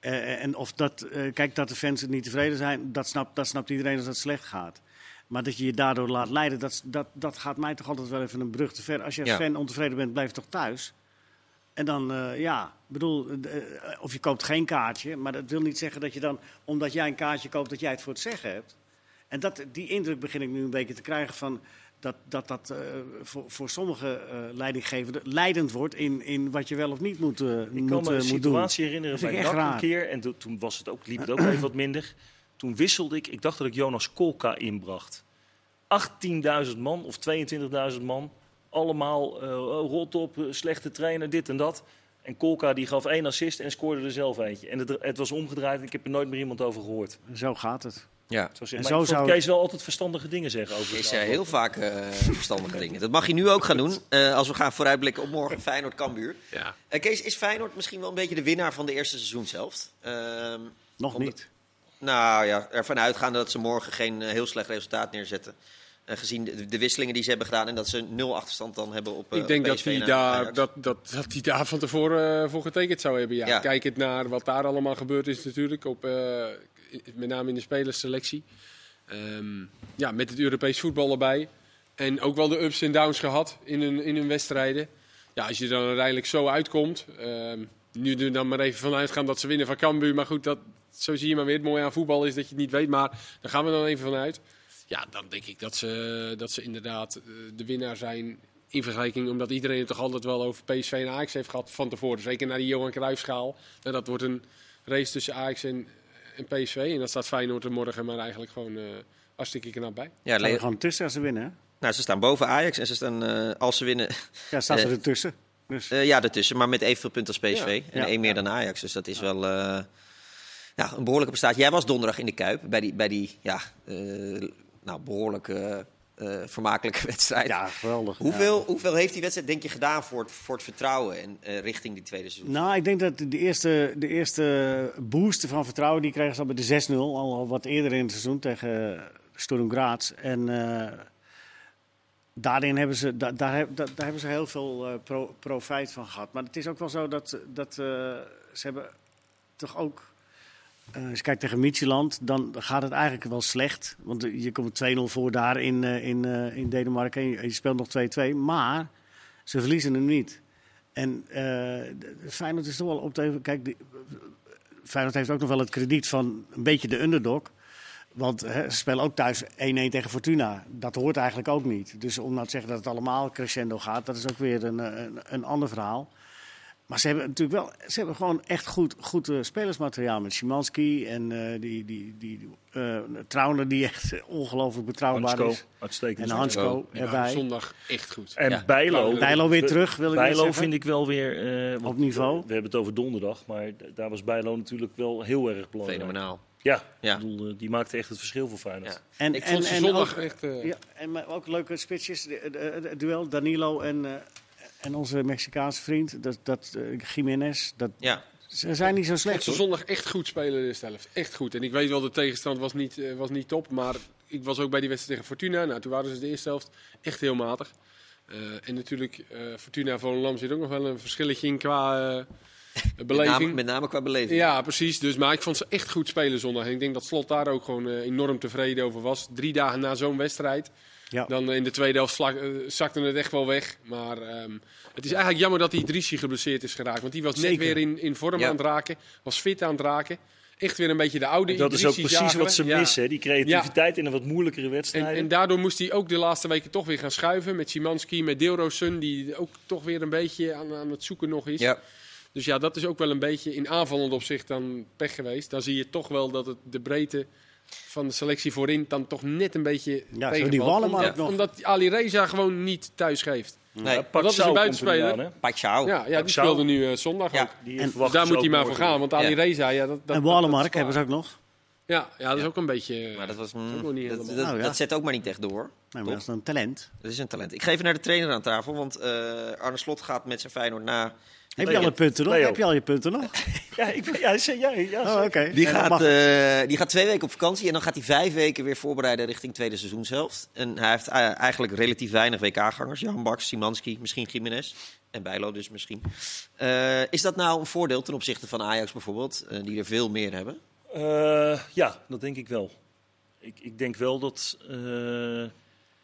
Eh, en of dat, eh, kijk, dat de fans niet tevreden zijn, dat snapt, dat snapt iedereen als het slecht gaat. Maar dat je je daardoor laat leiden, dat, dat, dat gaat mij toch altijd wel even een brug te ver. Als je als Ja. fan ontevreden bent, blijf toch thuis. En dan, eh, ja, bedoel, eh, of je koopt geen kaartje. Maar dat wil niet zeggen dat je dan, omdat jij een kaartje koopt, dat jij het voor het zeggen hebt. En dat, die indruk begin ik nu een beetje te krijgen van dat dat, dat eh, voor, voor sommige eh leidinggevenden leidend wordt in, in wat je wel of niet moet, eh, Ik moet, kan me een doen. situatie herinneren bij echt NAC een keer. En to- toen was het ook, liep het ook even wat minder. Toen wisselde ik, ik dacht dat ik Jonas Kolka inbracht. 18.000 man of 22.000 man. Allemaal rot op, slechte trainer, dit en dat. En Kolka die gaf één assist en scoorde er zelf eentje. En het, het was omgedraaid en ik heb er nooit meer iemand over gehoord. Zo gaat het. Ja. Zo zeg, En zo zou- Kees wel altijd verstandige dingen zeggen over er heel vaak eh, verstandige dingen. Dat mag je nu ook gaan doen. eh, als we gaan vooruitblikken op morgen Feyenoord-Cambuur. Ja. Eh, Kees, is Feyenoord misschien wel een beetje de winnaar van de eerste seizoenshelft? Ehm Nog Omdat- niet. nou ja, ervan uitgaande dat ze morgen geen heel slecht resultaat neerzetten. Gezien de, de wisselingen die ze hebben gedaan en dat ze nul achterstand dan hebben op eh, Ik denk op dat en daar, dat, dat, dat die daar van tevoren voor getekend zou hebben. Ja. Ja. Kijkend naar wat daar allemaal gebeurd is natuurlijk, op, eh, met name in de spelersselectie. Ehm, ja, met het Europees voetbal erbij. En ook wel de ups en downs gehad in hun, in hun wedstrijden. Ja, als je dan uiteindelijk zo uitkomt. ehm, nu er dan maar even vanuit gaan dat ze winnen van Cambuur. Maar goed, dat, zo zie je maar weer. Het mooie aan voetbal is dat je het niet weet. Maar daar gaan we dan even vanuit. Ja, dan denk ik dat ze, dat ze inderdaad eh, de winnaar zijn in vergelijking. Omdat iedereen het toch altijd wel over PSV en Ajax heeft gehad van tevoren. Zeker naar die Johan Cruijffschaal. En dat wordt een race tussen Ajax en, en PSV. En dat staat Feyenoord er morgen maar eigenlijk gewoon eh hartstikke knap bij. Ja, Staan er gewoon tussen als ze winnen. hè? nou, ze staan boven Ajax en ze staan, eh, als ze winnen, Ja, staan ze Eh, ertussen. Dus eh, ja, ertussen. Maar met evenveel punten als PSV. Ja. en Ja. één meer dan Ajax. Dus dat is wel eh, ja, een behoorlijke prestatie. Jij was donderdag in de Kuip bij die, bij die ja, eh, nou, behoorlijk eh, vermakelijke wedstrijd. ja, geweldig. Hoeveel, hoeveel heeft die wedstrijd, denk je, gedaan voor het, voor het vertrouwen en, eh, richting die tweede seizoen? Nou, ik denk dat de eerste, de eerste boost van vertrouwen die kregen ze al bij de 6-0. Al, wat eerder in het seizoen tegen Sturm Graz. En eh, daarin hebben ze, da- daar, daar hebben ze heel veel pro- profijt van gehad. Maar het is ook wel zo dat, dat ze hebben toch ook... eh, als je kijkt tegen Midtjylland, dan gaat het eigenlijk wel slecht. Want je komt 2-0 voor daar in, eh, in, eh, in Denemarken en je, speelt nog 2-2. Maar ze verliezen hem niet. En eh, Feyenoord is toch wel op te. Kijk, Feyenoord heeft ook nog wel het krediet van een beetje de underdog. Want ze spelen ook thuis 1-1 tegen Fortuna. Dat hoort eigenlijk ook niet. Dus om nou te zeggen dat het allemaal crescendo gaat, dat is ook weer een, een ander verhaal. Maar ze hebben natuurlijk wel, ze hebben gewoon echt goed, goed eh, spelersmateriaal met Szymanski en eh, die, die, die eh Trauner die echt ongelooflijk betrouwbaar Hansko, is. uitstekend. En Hansko waren erbij. zondag echt goed. En Ja. Bijlo. Bijlo weer terug, wil ik Bijlo vind ik wel weer... eh, Op niveau. We hebben het over donderdag, maar daar was Bijlo natuurlijk wel heel erg belangrijk. Fenomenaal. Ja, Ja. Ik bedoel, die maakte echt het verschil voor Feyenoord. Ja. En, Ik vond ze en zondag ook- echt... eh, Ja, en maar ook leuke spitsjes. Het duel Danilo en, eh, en onze Mexicaanse vriend, dat, dat, eh, Jiménez. Dat, Ja, ze zijn niet zo slecht. ze zondag echt goed spelen in de eerste helft. Echt goed. En ik weet wel, de tegenstand was niet, eh, was niet top. Maar ik was ook bij die wedstrijd tegen Fortuna. Nou, toen waren ze de eerste helft echt heel matig. Eh, en natuurlijk, eh Fortuna Volendam zit ook nog wel een verschilletje in qua eh, met beleving. name, met name qua beleving. Ja, precies. Dus, maar ik vond ze echt goed spelen zondag. En ik denk dat Slot daar ook gewoon enorm tevreden over was. Drie dagen na zo'n wedstrijd. Ja. Dan eh, in de tweede helft eh, zakte het echt wel weg. Maar ehm, het is eigenlijk jammer dat die Idrissi geblesseerd is geraakt. Want die was net weer in, in vorm Ja. aan het raken. Was fit aan het raken. Echt weer een beetje de oude Dat is ook precies jageren. wat ze missen, die creativiteit in een wat moeilijkere En, wedstrijden. en daardoor moest hij ook de laatste weken toch weer gaan schuiven. Met Simanski, met Deelrosun. Die ook toch weer een beetje aan, aan het zoeken nog is. Ja. Dus ja, dat is ook wel een beetje in aanvallend opzicht dan pech geweest. Dan zie je toch wel dat het de breedte van de selectie voorin dan toch net een beetje Ja, die wallen maar Omdat- nog. Omdat Ali Reza gewoon niet thuis geeft. Nee, Ja, dat is een er buitenspeler. Pachau. Ja, ja die speelde nu eh, zondag Ja. ook. En- Dus daar moet hij maar voor gaan. Want Ali Ja. Reza, ja, dat, dat en Wallenmark hebben ze ook nog. Ja, ja, dat is ook een beetje... eh, Maar dat, was, mm, ook nog niet dat, dat, Nou ja. dat zet ook maar niet echt door. Nee, maar dat is een talent. Dat is een talent. Ik ga even naar de trainer aan tafel, want eh, Arne Slot gaat met zijn Feyenoord na. Heb je al je punten nog? Heb je al je punten nog? Ja, ik, ben- ja, zeg jij. Ja, Oh, oké. Die, gaat, eh, die gaat twee weken op vakantie en dan gaat hij vijf weken weer voorbereiden richting tweede seizoenshelft. En hij heeft eh, eigenlijk relatief weinig WK-gangers. Jan Baks, Simanski, misschien Jiménez. En Bijlo dus misschien. Eh, is dat nou een voordeel ten opzichte van Ajax bijvoorbeeld, eh, die er veel meer hebben? Eh, ja, dat denk ik wel. Ik, ik denk wel dat, eh,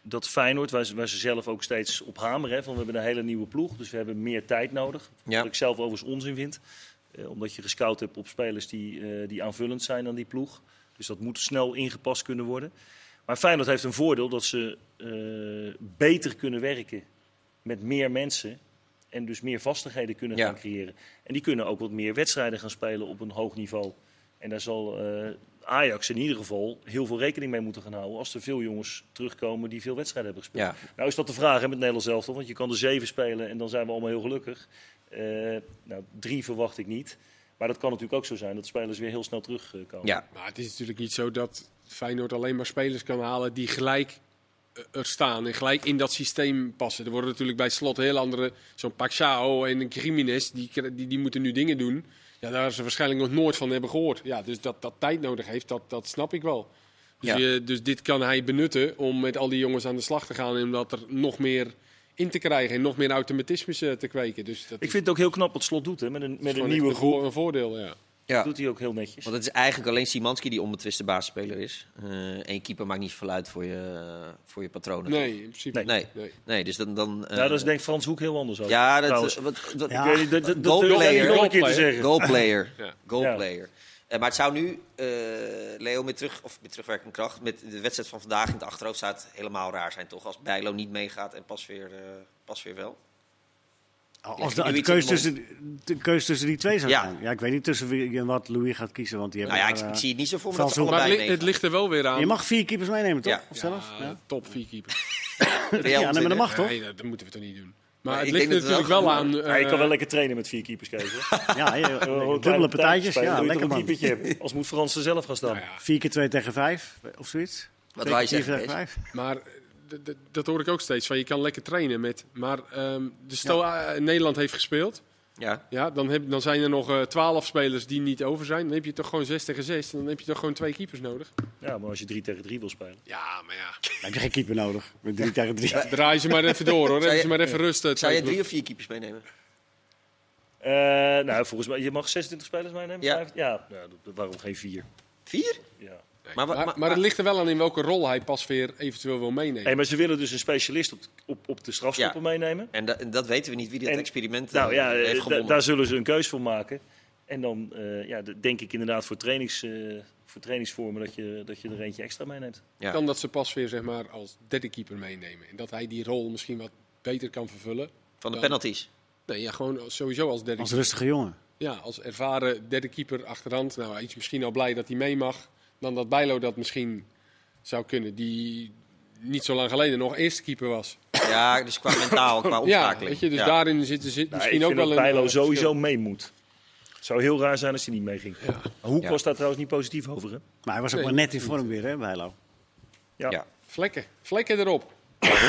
dat Feyenoord, waar ze, waar ze zelf ook steeds op hameren, hè, van we hebben een hele nieuwe ploeg, dus we hebben meer tijd nodig. Ja. Wat ik zelf overigens onzin vind. Eh, omdat je gescout hebt op spelers die, eh, die aanvullend zijn aan die ploeg. Dus dat moet snel ingepast kunnen worden. Maar Feyenoord heeft een voordeel dat ze eh, beter kunnen werken met meer mensen. En dus meer vastigheden kunnen Ja. gaan creëren. En die kunnen ook wat meer wedstrijden gaan spelen op een hoog niveau. En daar zal eh, Ajax in ieder geval heel veel rekening mee moeten gaan houden als er veel jongens terugkomen die veel wedstrijden hebben gespeeld. Ja. Nou is dat de vraag hè, met Nederland zelf, want je kan er zeven spelen en dan zijn we allemaal heel gelukkig. Eh, nou, drie verwacht ik niet. Maar dat kan natuurlijk ook zo zijn dat spelers weer heel snel terugkomen. Ja, Maar het is natuurlijk niet zo dat Feyenoord alleen maar spelers kan halen die gelijk eh, er staan en gelijk in dat systeem passen. Er worden natuurlijk bij slot heel andere, zo'n Paxao en een Jiménez, die, die, die moeten nu dingen doen. Ja, daar ze waarschijnlijk nog nooit van hebben gehoord. Ja, dus dat dat tijd nodig heeft, dat, dat snap ik wel. Dus, Ja. je- dus dit kan hij benutten om met al die jongens aan de slag te gaan en om dat er nog meer in te krijgen en nog meer automatismes eh, te kweken. Dus dat Ik vind het ook heel knap wat Slot doet hè, met een, met een nieuwe groep. een voordeel, ja. Ja. doet hij ook heel netjes. Want het is eigenlijk alleen Simanski die onbetwiste basisspeler is. Eén keeper maakt niet zoveel uit voor je, voor je patronen. Nee, in principe Nee. nee. Nee, dus dan... dan eh, ja, dat is denk ik Frans Hoek heel anders over. Ja, dat, trouwens. wat, wat, Ja. Ik weet niet, dat, dat, dat Goalplayer. durf ik nog een keer te Goalplayer. zeggen. Goalplayer. Ja. Goalplayer. Eh, maar het zou nu, eh, Leo, met, terug, of met terugwerkende kracht, met de wedstrijd van vandaag in het achterhoofd zou het helemaal raar zijn, toch? Als Bijlo niet meegaat en pas weer, eh, pas weer wel. Als de, keus de tussen, de keus tussen die twee zou Ja. zijn. Ja, ik weet niet tussen wie en wat Louis gaat kiezen. Want die Nou ja, hebben ik, daar, ik zie het niet zo voor me dat ze het, allebei li- het meegaan. ligt er wel weer aan. Je mag vier keepers meenemen, toch? Ja. Of zelfs? Ja, Ja, top vier keeper. Ben jij ja nee, maar dat mag toch? Nee, dat, moeten we toch niet doen. Maar Maar het ik ligt natuurlijk wel wel aan. Ja, je kan wel eh, lekker trainen met vier keepers, Kees. Ja, dubbele partijtjes. Ja, lekker man. Als moet Frans er zelf gaan staan. nou Vier keer twee tegen vijf, of zoiets. Wat wij zeggen, vier tegen Kees. vijf. maar dat hoor ik ook steeds. Van, je kan lekker trainen met. Maar ehm dus stel eh, Nederland heeft gespeeld. Ja. Ja, dan, heb, dan zijn er nog eh, twaalf spelers die niet over zijn. Dan heb je toch gewoon 6 tegen 6. Dan heb je toch gewoon twee keepers nodig. Ja, maar als je drie tegen drie wil spelen. Ja, maar ja. Dan heb je geen keeper nodig. Met drie tegen drie. Draai ze maar even door hoor. Zou je- Even ze maar even rusten. Zou je drie of vier keepers meenemen? Eh, nou, volgens mij, je mag 26 spelers meenemen? Ja. Ja nou, waarom geen vier? Vier? Ja. Maar, Maar, maar, maar het ligt er wel aan in welke rol hij pas weer eventueel wil meenemen. Hey, maar ze willen dus een specialist op, op, op de strafschoppen Ja. meenemen. en, da- en dat weten we niet wie dit En- experiment Nou eh, ja, heeft eh, gewonnen. daar zullen ze een keus voor maken. En dan eh, ja, de- denk ik inderdaad voor, trainings, eh, voor trainingsvormen dat je, dat je er eentje extra meeneemt. Ja. kan dat ze pas weer zeg maar, als derde keeper meenemen. En dat hij die rol misschien wat beter kan vervullen. Van de dan- penalties. Nee, ja, gewoon sowieso als derde Als rustige jongen. Ja, als ervaren derde keeper achterhand. Nou, hij is misschien al blij dat hij mee mag. Dan dat Bijlo dat misschien zou kunnen. Die niet zo lang geleden nog eerste keeper was. Ja, dus qua mentaal, qua Ja, omschakeling. weet je, dus Ja. daarin zit, zit Nou, misschien ik ook vind wel dat een... Bijlo eh, sowieso verschil. mee moet. Het zou heel raar zijn als hij niet meeging. Ja. Hoek Ja. was daar trouwens niet positief over. Hè? Maar hij was ook Nee, maar net in vorm weer, hè, Bijlo. Ja. Ja. Vlekken, vlekken erop.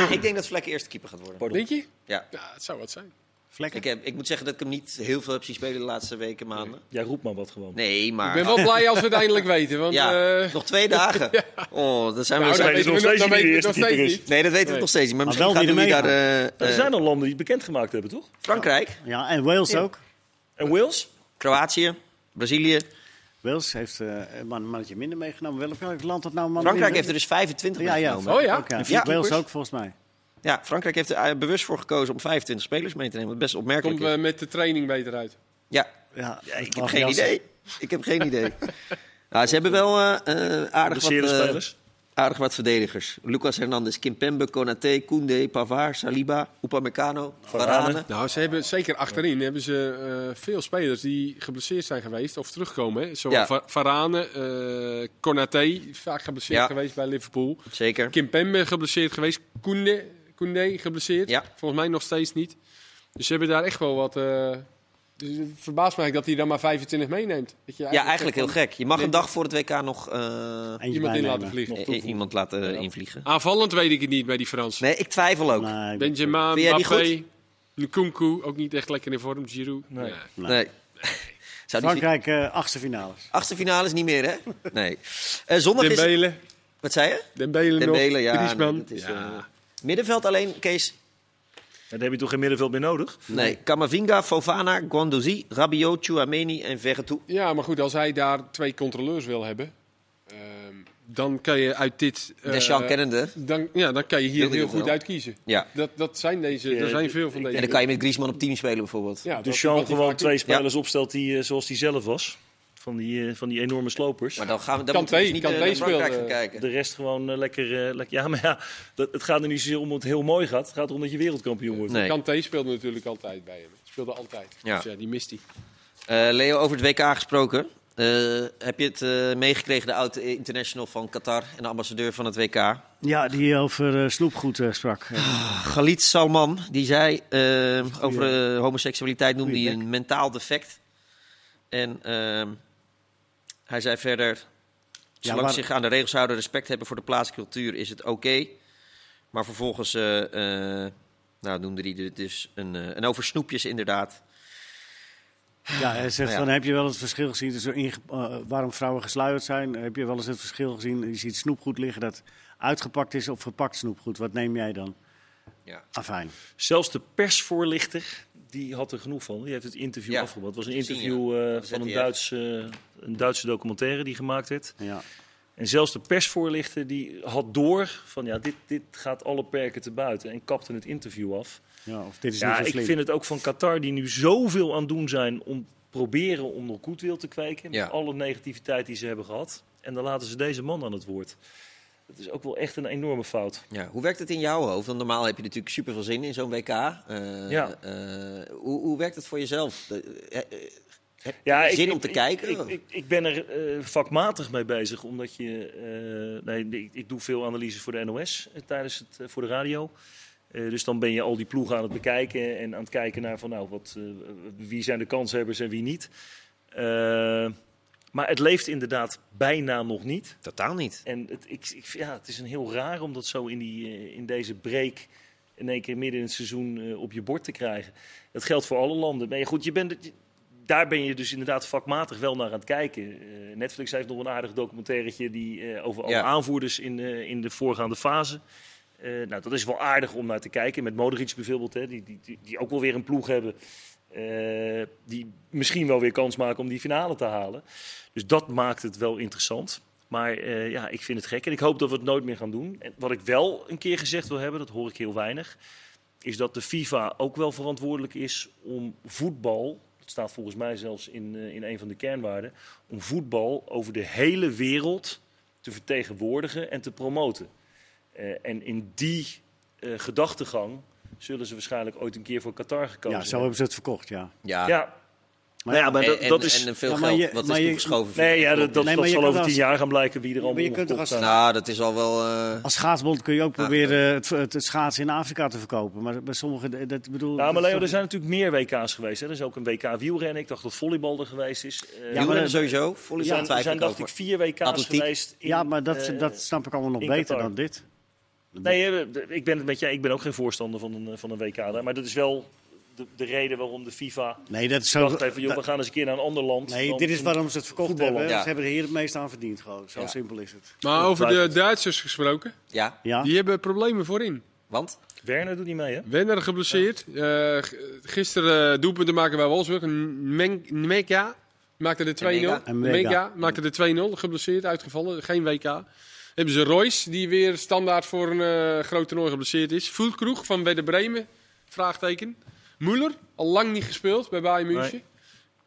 Ik denk dat Vlek eerste keeper gaat worden. Pardon. Denk je? Ja. Ja, het zou wat zijn. Vlekken. Ik, heb, ik moet zeggen dat ik hem niet heel veel heb zien spelen de laatste weken, maanden. Ja, roep maar wat gewoon. Nee, maar... Ik ben wel blij als we het eindelijk weten. Want, ja, eh, nog twee dagen. Oh, dat zijn we... nou, dan dan weten weten we nog steeds eerste nog niet. Nee, dat weten we nog steeds niet. Maar Maar misschien wel gaat er daar... eh, er eh, zijn al landen die het bekendgemaakt hebben, toch? Frankrijk, Ja, en Wales Ja. ook. En Wales? Kroatië, Brazilië. Wales heeft eh, een man- een mannetje minder meegenomen. Welk welk land had nou Frankrijk heeft er dus 25 Ja, ja. meegenomen. Oh ja? Ook, ja. En vier Wales ook, volgens mij. Ja, Frankrijk heeft er eh, bewust voor gekozen om 25 spelers mee te nemen. Wat best opmerkelijk Komt is. eh, met de training beter uit. Ja, Ja, Ja, ik heb geen idee. Ik heb geen idee. Nou, ze hebben wel eh, eh, aardig, wat, eh, spelers? aardig wat verdedigers. Lucas Hernandez, Kimpembe, Konaté, Koundé, Pavard, Saliba, Upamecano, Varane. Nou, ze hebben zeker achterin hebben ze eh, veel spelers die geblesseerd zijn geweest of terugkomen. Hè. Zo Ja. Varane, eh Konaté, vaak geblesseerd Ja. geweest bij Liverpool. Zeker. Kimpembe geblesseerd geweest. Koundé, Koundé geblesseerd. Ja. Volgens mij nog steeds niet. Dus ze hebben daar echt wel wat... eh, dus het verbaast mij dat hij dan maar 25 meeneemt. Dat je Ja, eigenlijk heel van gek. Je mag een dag voor het WK nog eh, Iemand in laten vliegen. I- iemand laten eh, invliegen. Aanvallend weet ik het niet bij die Fransen. Nee, ik twijfel ook. Nee, Benjamin, Vind jij die Mbappé, Nkunku, ook niet echt lekker in vorm. Giroud. Nee. Nee. Nee. Zou die Frankrijk, eh achtste finales. achtste finales niet meer, hè? Nee. Eh, zondag is... Dembele, Wat zei je? Dembele nog, Dembele, ja, is, ja. Middenveld alleen, Kees? En dan heb je toch geen middenveld meer nodig? Nee. Kamavinga, Fofana, Guendouzi, Rabiot, Chouameni en Verretou. ja, maar goed, als hij daar twee controleurs wil hebben, ehm, dan kan je uit dit... eh, Deschamps kennende. Dan, ja, dan kan je hier Wilde heel goed wel. uitkiezen. Ja. Dat, dat zijn deze, Ja, er zijn veel van deze. En dan kan je met Griezmann op team spelen bijvoorbeeld. ja, Dus hij gewoon twee spelers opstelt die, eh, zoals hij zelf was. Van die, eh, van die enorme slopers. Maar dan gaan we dan we dus niet Kanté eh, kijken. De rest gewoon eh, lekker, lekker... Ja, maar ja, dat, het gaat er niet zozeer om het heel mooi gaat. Het gaat erom dat je wereldkampioen wordt. Nee. Kanté speelde natuurlijk altijd bij hem. Speelde altijd. Ja. Dus ja, die mist hij. Eh, Leo, over het WK gesproken. Eh, heb je het eh, meegekregen, de oude international van Qatar en de ambassadeur van het WK? Ja, die over eh, snoepgoed eh, sprak. Galit Salman, die zei eh, over eh, homoseksualiteit noemde hij een mentaal defect. En ehm, hij zei verder, zolang ze zich aan de regels houden, respect hebben voor de plaatselijke cultuur, is het oké. Maar vervolgens eh, eh, nou, noemde hij dit dus een, eh, en over snoepjes inderdaad. Ja, hij zegt Nou ja. van, heb je wel eens het verschil gezien waarom vrouwen gesluierd zijn? Heb je wel eens het verschil gezien? Je ziet snoepgoed liggen dat uitgepakt is of verpakt snoepgoed. Wat neem jij dan? Ja. Afijn. Zelfs de persvoorlichter, die had er genoeg van. Die heeft het interview Ja. Het was een interview eh, Van een. Duitse, een Duitse documentaire die gemaakt werd. Ja. En zelfs de persvoorlichter die had door van ja, dit, dit gaat alle perken te buiten. En kapte het interview af. Ja, of dit is Ja, niet zo ik vind het ook van Qatar die nu zoveel aan het doen zijn om proberen om nog goedwil te kweken. Ja. Met alle negativiteit die ze hebben gehad. En dan laten ze deze man aan het woord. Dat is ook wel echt een enorme fout. Ja, hoe werkt het in jouw hoofd? Want normaal heb je natuurlijk super veel zin in zo'n WK. Eh, Ja. eh, hoe, hoe werkt het voor jezelf? Eh, heb je Ja, zin ik- om te ik- kijken? Ik, ik, ik ben er vakmatig mee bezig, omdat je. nee, ik, ik doe veel analyses voor de NOS tijdens het, voor de radio. Dus dan ben je al die ploegen aan het bekijken en aan het kijken naar van nou, wat, wie zijn de kanshebbers en wie niet. Maar het leeft inderdaad bijna nog niet. Totaal niet. En het, ik, ik, ja, het is een heel raar om dat zo in, die, eh, in deze break in één keer midden in het seizoen eh, op je bord te krijgen. Dat geldt voor alle landen. Maar goed, je bent, daar ben je dus inderdaad vakmatig wel naar aan het kijken. Eh, Netflix heeft nog een aardig documentairetje die, over alle Ja. aanvoerders in, de in de voorgaande fase. Nou, dat is wel aardig om naar te kijken. Met Modric bijvoorbeeld, hè, die, die, die, die ook wel weer een ploeg hebben. Eh, die misschien wel weer kans maken om die finale te halen. Dus dat maakt het wel interessant. Maar eh, ja, ik vind het gek en ik hoop dat we het nooit meer gaan doen. En wat ik wel een keer gezegd wil hebben, dat hoor ik heel weinig, is dat de FIFA ook wel verantwoordelijk is om voetbal, dat staat volgens mij zelfs in, eh, in een van de kernwaarden, om voetbal over de hele wereld te vertegenwoordigen en te promoten. En in die gedachtegang zullen ze waarschijnlijk ooit een keer voor Qatar gekozen Ja, zo hebben ze het verkocht, ja. Ja. Ja, Maar ja, maar En, dat, is... en veel Ja, maar geld je- wat maar is toegeschoven. Nee, ja, dat, dat, Nee, zal over als- tien jaar gaan blijken wie er allemaal je kunt als- zijn. Nou, dat is al wel... eh, Als schaatsbond kun je ook proberen het, het, het schaatsen in Afrika te verkopen. Maar bij sommigen, dat bedoel... Nou, maar Leo, er zijn natuurlijk meer WK's geweest. Hè. Er is ook een WK wielrennen. Ik dacht dat volleybal er geweest is. Eh, Ja, maar sowieso. Volley Ja, er zijn, er dacht ik vier WK's geweest. In, Ja, maar dat, eh, dat snap ik allemaal nog beter Qatar. dan dit. Nee, eh, ik ben het met jij. Ik ben ook geen voorstander van een, eh, van een WK. daar. Maar dat is wel de, de reden waarom de FIFA Nee, dat is zo... dacht even, joh, we gaan eens een keer naar een ander land. Nee, Dan- dit is waarom ze het verkocht Voetballen. hebben. Ja. Ze hebben er hier het meest aan verdiend gewoon. Zo Ja. simpel is het. Maar over de. Duitsers gesproken. Ja, Ja? Die hebben problemen voorin. want? Werner doet niet mee, hè? Wenner geblesseerd. Eh, gisteren uh, doelpunten maken bij Wolfsburg. Mega maakte de 2-0. Mega. Mega. Mega maakte de 2-0. Geblesseerd, uitgevallen. Geen WK. Hebben ze Royce, die weer standaard voor een eh, groot toernooi geblesseerd is. Voelkroeg van Werder Bremen. Vraagteken. Muller, al lang niet gespeeld bij Bayern München.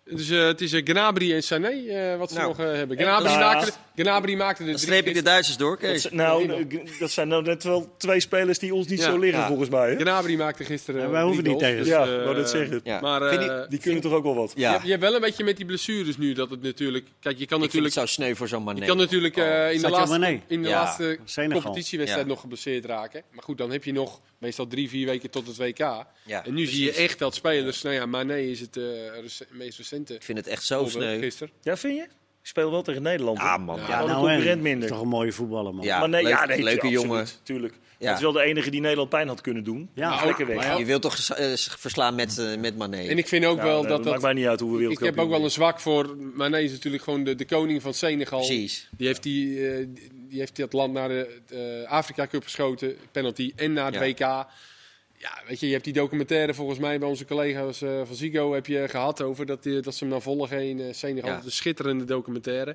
Dus eh, het is eh, Gnabry en Sané eh, wat ze Nou, nog eh, hebben. en- Gnabry, Nou, maakte, de- Gnabry maakte de Dan streep ik de Duitsers door, Dat, Kees. z- nou, eh, dat zijn nou net wel twee spelers die ons niet Ja. zo liggen, Ja. volgens mij. Hè? Gnabry maakte gisteren Ja, eh, wij hoeven niet tegen. Ja, Dus, wou dat eh, zeggen. Ja. Maar, Vind eh, je- Die kunnen toch ook wel wat? Je, Ja, hebt, je hebt wel een beetje met die blessures nu dat het natuurlijk. Kijk, je kan ik vind natuurlijk. het zo sneu voor zo'n man. Je kan natuurlijk eh, in, de laatste, in de Ja, laatste Senegal. competitiewedstrijd Ja. nog geblesseerd raken. Maar goed, dan heb je nog meestal drie, vier weken tot het WK. Ja, en nu zie je echt dat spelers. Nou ja, Mané is het eh, rec- meest Ik vind het echt zo sneu. Gisteren. Ja, vind je? Ik speel wel tegen Nederland. Ja, man. Ja, nou, concurrent en, minder. is toch een mooie voetballer, man. Ja. maar nee, leuk- ja, nee, leuke jongen. Tuurlijk. Ja. Het is wel de enige die Nederland pijn had kunnen doen. Ja. Lekker weg. ja, Je wilt toch eh, verslaan met, eh, met Mané? En ik vind ook Nou, wel nee, dat maakt dat. mij niet uit hoe we Ik wereldkampioen heb ook wel een zwak voor. Mané is natuurlijk gewoon de, de koning van Senegal. Precies. Die heeft, die, eh, die heeft dat land naar de Afrika Cup geschoten, penalty, en naar het Ja. WK. Ja, weet je, je hebt die documentaire volgens mij bij onze collega's eh, van Zigo heb je gehad over dat, die, dat ze hem dan volgen in eh, Senegal. Ja. Een schitterende documentaire.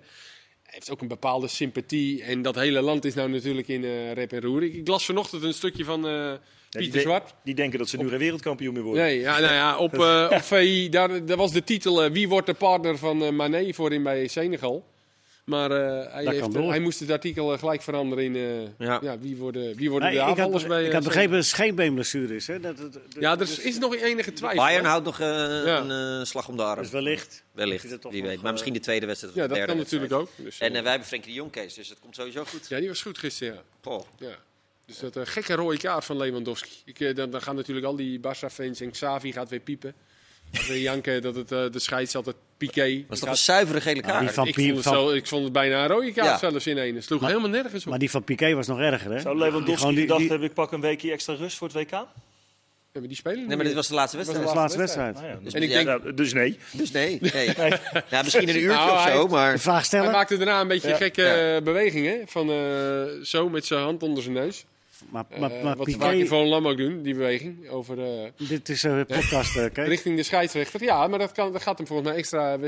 Hij heeft ook een bepaalde sympathie. En dat hele land is nou natuurlijk in eh rep en roer. Ik, ik las vanochtend een stukje van eh, Ja, Pieter de- Zwart. Die denken dat ze nu geen wereldkampioen meer worden. Nee, ja, nou ja, op, eh, op VI, daar, daar was de titel eh, Wie wordt de partner van eh Mané voorin bij Senegal. Maar eh, hij, Dat heeft, hij moest het artikel eh, gelijk veranderen in eh, Ja. ja. wie worden, wie worden Nee, de aanvallers bij... ik had begrepen dat het scheenbeenblessure is. Hè? Dat, dat, dat- Ja, er dus- is nog enige twijfel. Bayern houdt nog eh, Ja. een slag om de arm. Dus wellicht. Wellicht, dat wie weet. Maar misschien de tweede wedstrijd of Ja, de dat derde kan natuurlijk ook. Dus, En wij hebben Frenkie de Jong, Kees, dus dat komt sowieso goed. ja, die was goed gisteren, ja. Ja. Dus dat eh, gekke rode kaart van Lewandowski. Ik, dan, dan gaan natuurlijk al die Barça-fans en Xavi gaat weer piepen. Weer janken dat het, de scheids altijd Piqué. Dat is Die toch een zuivere gele die kaart? van ik, vond het van- zo, ik vond het bijna een rode kaart Ja. zelfs in één. Het sloeg Maar- helemaal nergens op. Maar die van Piqué was nog erger, hè? Zou Lewandowski die- gedacht die- hebben, ik pak een weekje extra rust voor het WK? Ja, maar die spelen Nee, maar dit was de laatste was wedstrijd. Dat is de laatste wedstrijd. Ja, dus, En ik Ja, denk, dus nee. Dus nee. nee. Ja, misschien een uurtje Nou, of hij zo, maar... De vraag hij stellen? maakte daarna een beetje Ja. gekke Ja. eh, bewegingen. Van eh, zo met zijn hand onder zijn neus. Maar, Eh, maar, maar wat vaak Piqué, Van Lam ook doen, die beweging. Over, eh, dit is een podcast, eh, kijk. richting de scheidsrechter. Ja, maar dat, kan, dat gaat hem volgens mij extra eh,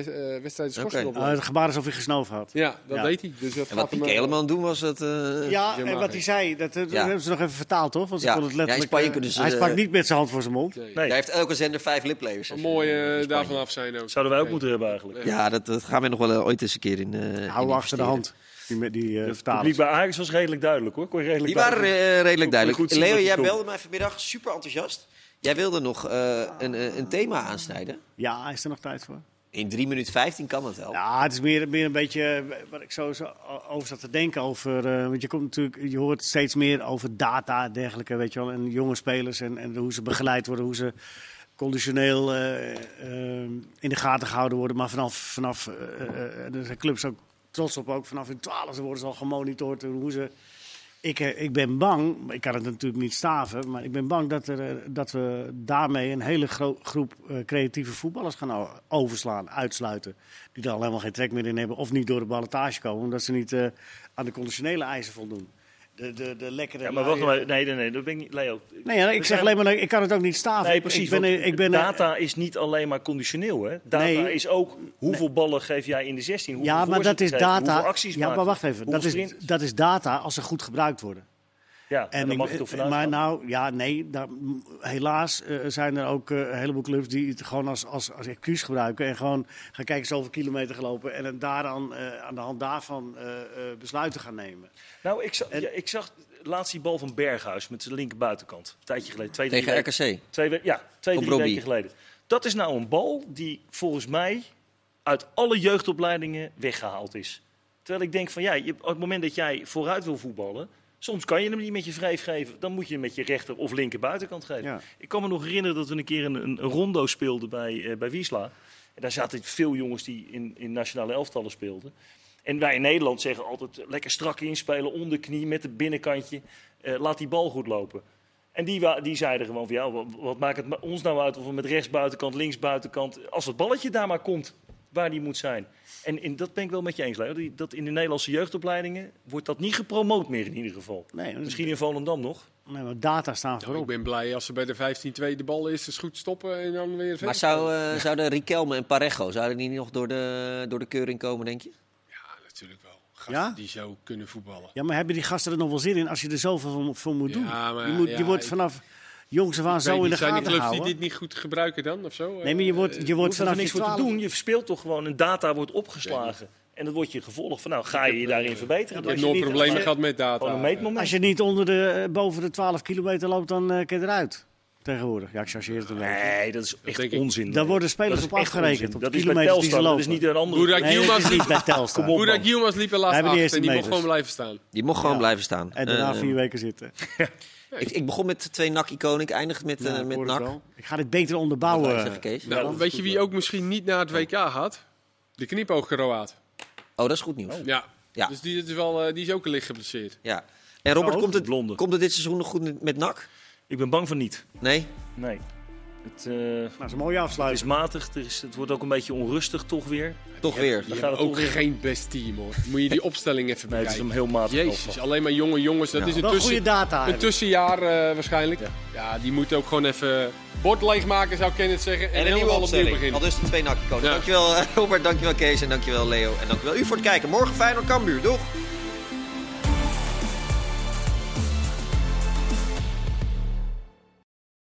wedstrijden schorsing op. Het gebaar is of hij gesnoven had. ja, dat Ja. deed hij. Dus dat En wat hem, Piqué helemaal aan het doen was, dat... eh, Ja, en wat hij zei, dat, hebben ze nog even vertaald, toch? Want ze het Ja, in letterlijk... Spanje kunnen ze, hij eh, sprak niet met zijn hand voor zijn mond. nee. Nee, heeft elke zender vijf liplayers. Een mooie eh, Spanje. daarvan af zijn ook. zouden wij ook moeten hebben eigenlijk. Ja, dat, dat gaan we nog wel ooit eens een keer in eh in Hou achter de hand. Die, met die uh, Het vertalers. publiek bij Ajax was redelijk duidelijk hoor. Kon redelijk Die waren eh, redelijk duidelijk. goed Leo, jij belde mij vanmiddag, super enthousiast. Jij wilde nog eh, een, een thema aansnijden. Ja, is er nog tijd voor? In 3 minuten 15 kan dat wel. Ja, het is meer, meer een beetje wat ik zo, zo over zat te denken. Over, eh, want je, komt natuurlijk, je hoort steeds meer over data en dergelijke, weet je wel. En jonge spelers en, en hoe ze begeleid worden, hoe ze conditioneel in de gaten gehouden worden. Maar vanaf, vanaf er zijn clubs ook trots op, ook vanaf hun twaalfde worden ze al gemonitord. Hoe ze, ik, eh, ik ben bang, ik kan het natuurlijk niet staven, maar ik ben bang dat, er, eh, dat we daarmee een hele gro- groep eh, creatieve voetballers gaan overslaan, uitsluiten. Die er al helemaal geen trek meer in hebben of niet door de ballotage komen, omdat ze niet aan de conditionele eisen voldoen. De, de, de lekkere. Ja, maar wacht even. Nee, nee, nee, dat ben ik niet. Leo. Nee, ja, ik zeg alleen maar, ik kan het ook niet staven. Nee, precies. Ik ben, ik ben, data is niet alleen maar conditioneel. Hè? Data Nee. is ook hoeveel ballen geef jij in de 16. Hoeveel ja, maar dat is data. Hoeveel acties Ja, maar wacht even. Dat is, dat is data als ze goed gebruikt worden. Ja, en En dan ik- mag je toch vanuit maar gaan. nou, ja, nee. Daar, helaas eh, zijn er ook eh, een heleboel clubs die het gewoon als, als, als excuus gebruiken. En gewoon gaan kijken zoveel kilometer gelopen. En het daaraan, eh, aan de hand daarvan eh, eh, besluiten gaan nemen. Nou, ik En- ja, ik zag laatst die bal van Berghuis met zijn linker buitenkant. Een tijdje geleden. Twee, Tegen weken- RKC. Twee, ja, twee Op drie Robbie. weken geleden. Dat is nou een bal die volgens mij uit alle jeugdopleidingen weggehaald is. Terwijl ik denk van ja, je, op het moment dat jij vooruit wil voetballen, soms kan je hem niet met je wreef geven. Dan moet je hem met je rechter of linker buitenkant geven. Ja. Ik kan me nog herinneren dat we een keer een, een, rondo speelden bij, eh, bij Wiesla. En daar zaten veel jongens die in, in nationale elftallen speelden. En wij in Nederland zeggen altijd lekker strak inspelen, onderknie met het binnenkantje. Eh, laat die bal goed lopen. En die, die zeiden gewoon van ja, wat, wat maakt het ons nou uit of we met rechts buitenkant, links buitenkant, als het balletje daar maar komt waar die moet zijn. En in, dat ben ik wel met je eens, Leo. Dat in de Nederlandse jeugdopleidingen wordt dat niet gepromoot meer in ieder geval. Nee, Misschien in Volendam nog. nee, maar data staan Nou, ik voorop. ben blij als ze bij de 15-2 de bal eerst eens goed stoppen en dan weer verder. Maar zou, eh, zouden Riquelme en Parejo, zouden die nog door de, door de keuring komen, denk je? Ja, natuurlijk wel. Gasten Ja? die zo kunnen voetballen. Ja, maar hebben die gasten er nog wel zin in als je er zoveel voor, moet doen? Ja, maar je, moet, ja, je wordt ik- vanaf jongs af aan zo in de niet, zijn die gaten clubs houden. die dit niet goed gebruiken dan, of zo? Nee, maar je wordt, Eh, je Je wordt vanaf niks je voor te 12 doen. Je speelt toch gewoon en data wordt opgeslagen. En dan wordt je gevolg van nou, ga je je daarin verbeteren. Ik heb je nooit niet- problemen gehad met data. Een. Als je niet onder de, eh, boven de 12 kilometer loopt, dan eh kun je eruit. Tegenwoordig. Ja, ik chargeer het een beetje. Nee, dat is echt onzin. Daar worden spelers Dat op echt afgerekend. Op Dat de is bij kilometers die ze Telstar, dat is niet een andere... Boerak Nee, dat Yilmaz liep, bij Telstar. Boerak Yilmaz liep er laatst achter en die mocht gewoon blijven staan. Die mocht gewoon Ja. blijven staan. En daarna Eh, vier weken zitten. ik, ik begon met twee NAC-iconen, ik eindig met, Ja, eh, ik met NAC. Ik ga dit beter onderbouwen. zeggen, Kees? Nou, weet je wie wel. ook misschien niet naar het WK gaat? De knipoog-Kroaat. Oh, dat is goed nieuws. Ja. Ja. Dus die, is wel, eh, die is ook licht geblesseerd. Ja. En Robert, Oh, komt, het, komt het dit seizoen nog goed met NAC? Ik ben bang van niet. Nee? Nee. Het, eh, Nou, dat is een mooie het afsluiting. is matig. Er is, het wordt ook een beetje onrustig toch weer. Toch weer. Die gaat het ook toch weer- geen best team hoor. Moet je die opstelling even Nee, het is bekijken. heel matig Jezus, alleen maar jonge jongens. Dat Ja. is een, goede data. tussenjaar eh, waarschijnlijk. Ja. Ja. die moet ook gewoon even bord leegmaken zou Kenneth zeggen. En, En een nieuwe opstelling. beginnen. Al dus de twee. Ja. Dankjewel eh, Robert, dankjewel Kees en dankjewel Leo. En dankjewel u voor het kijken. Morgen Feyenoord Cambuur. Doeg!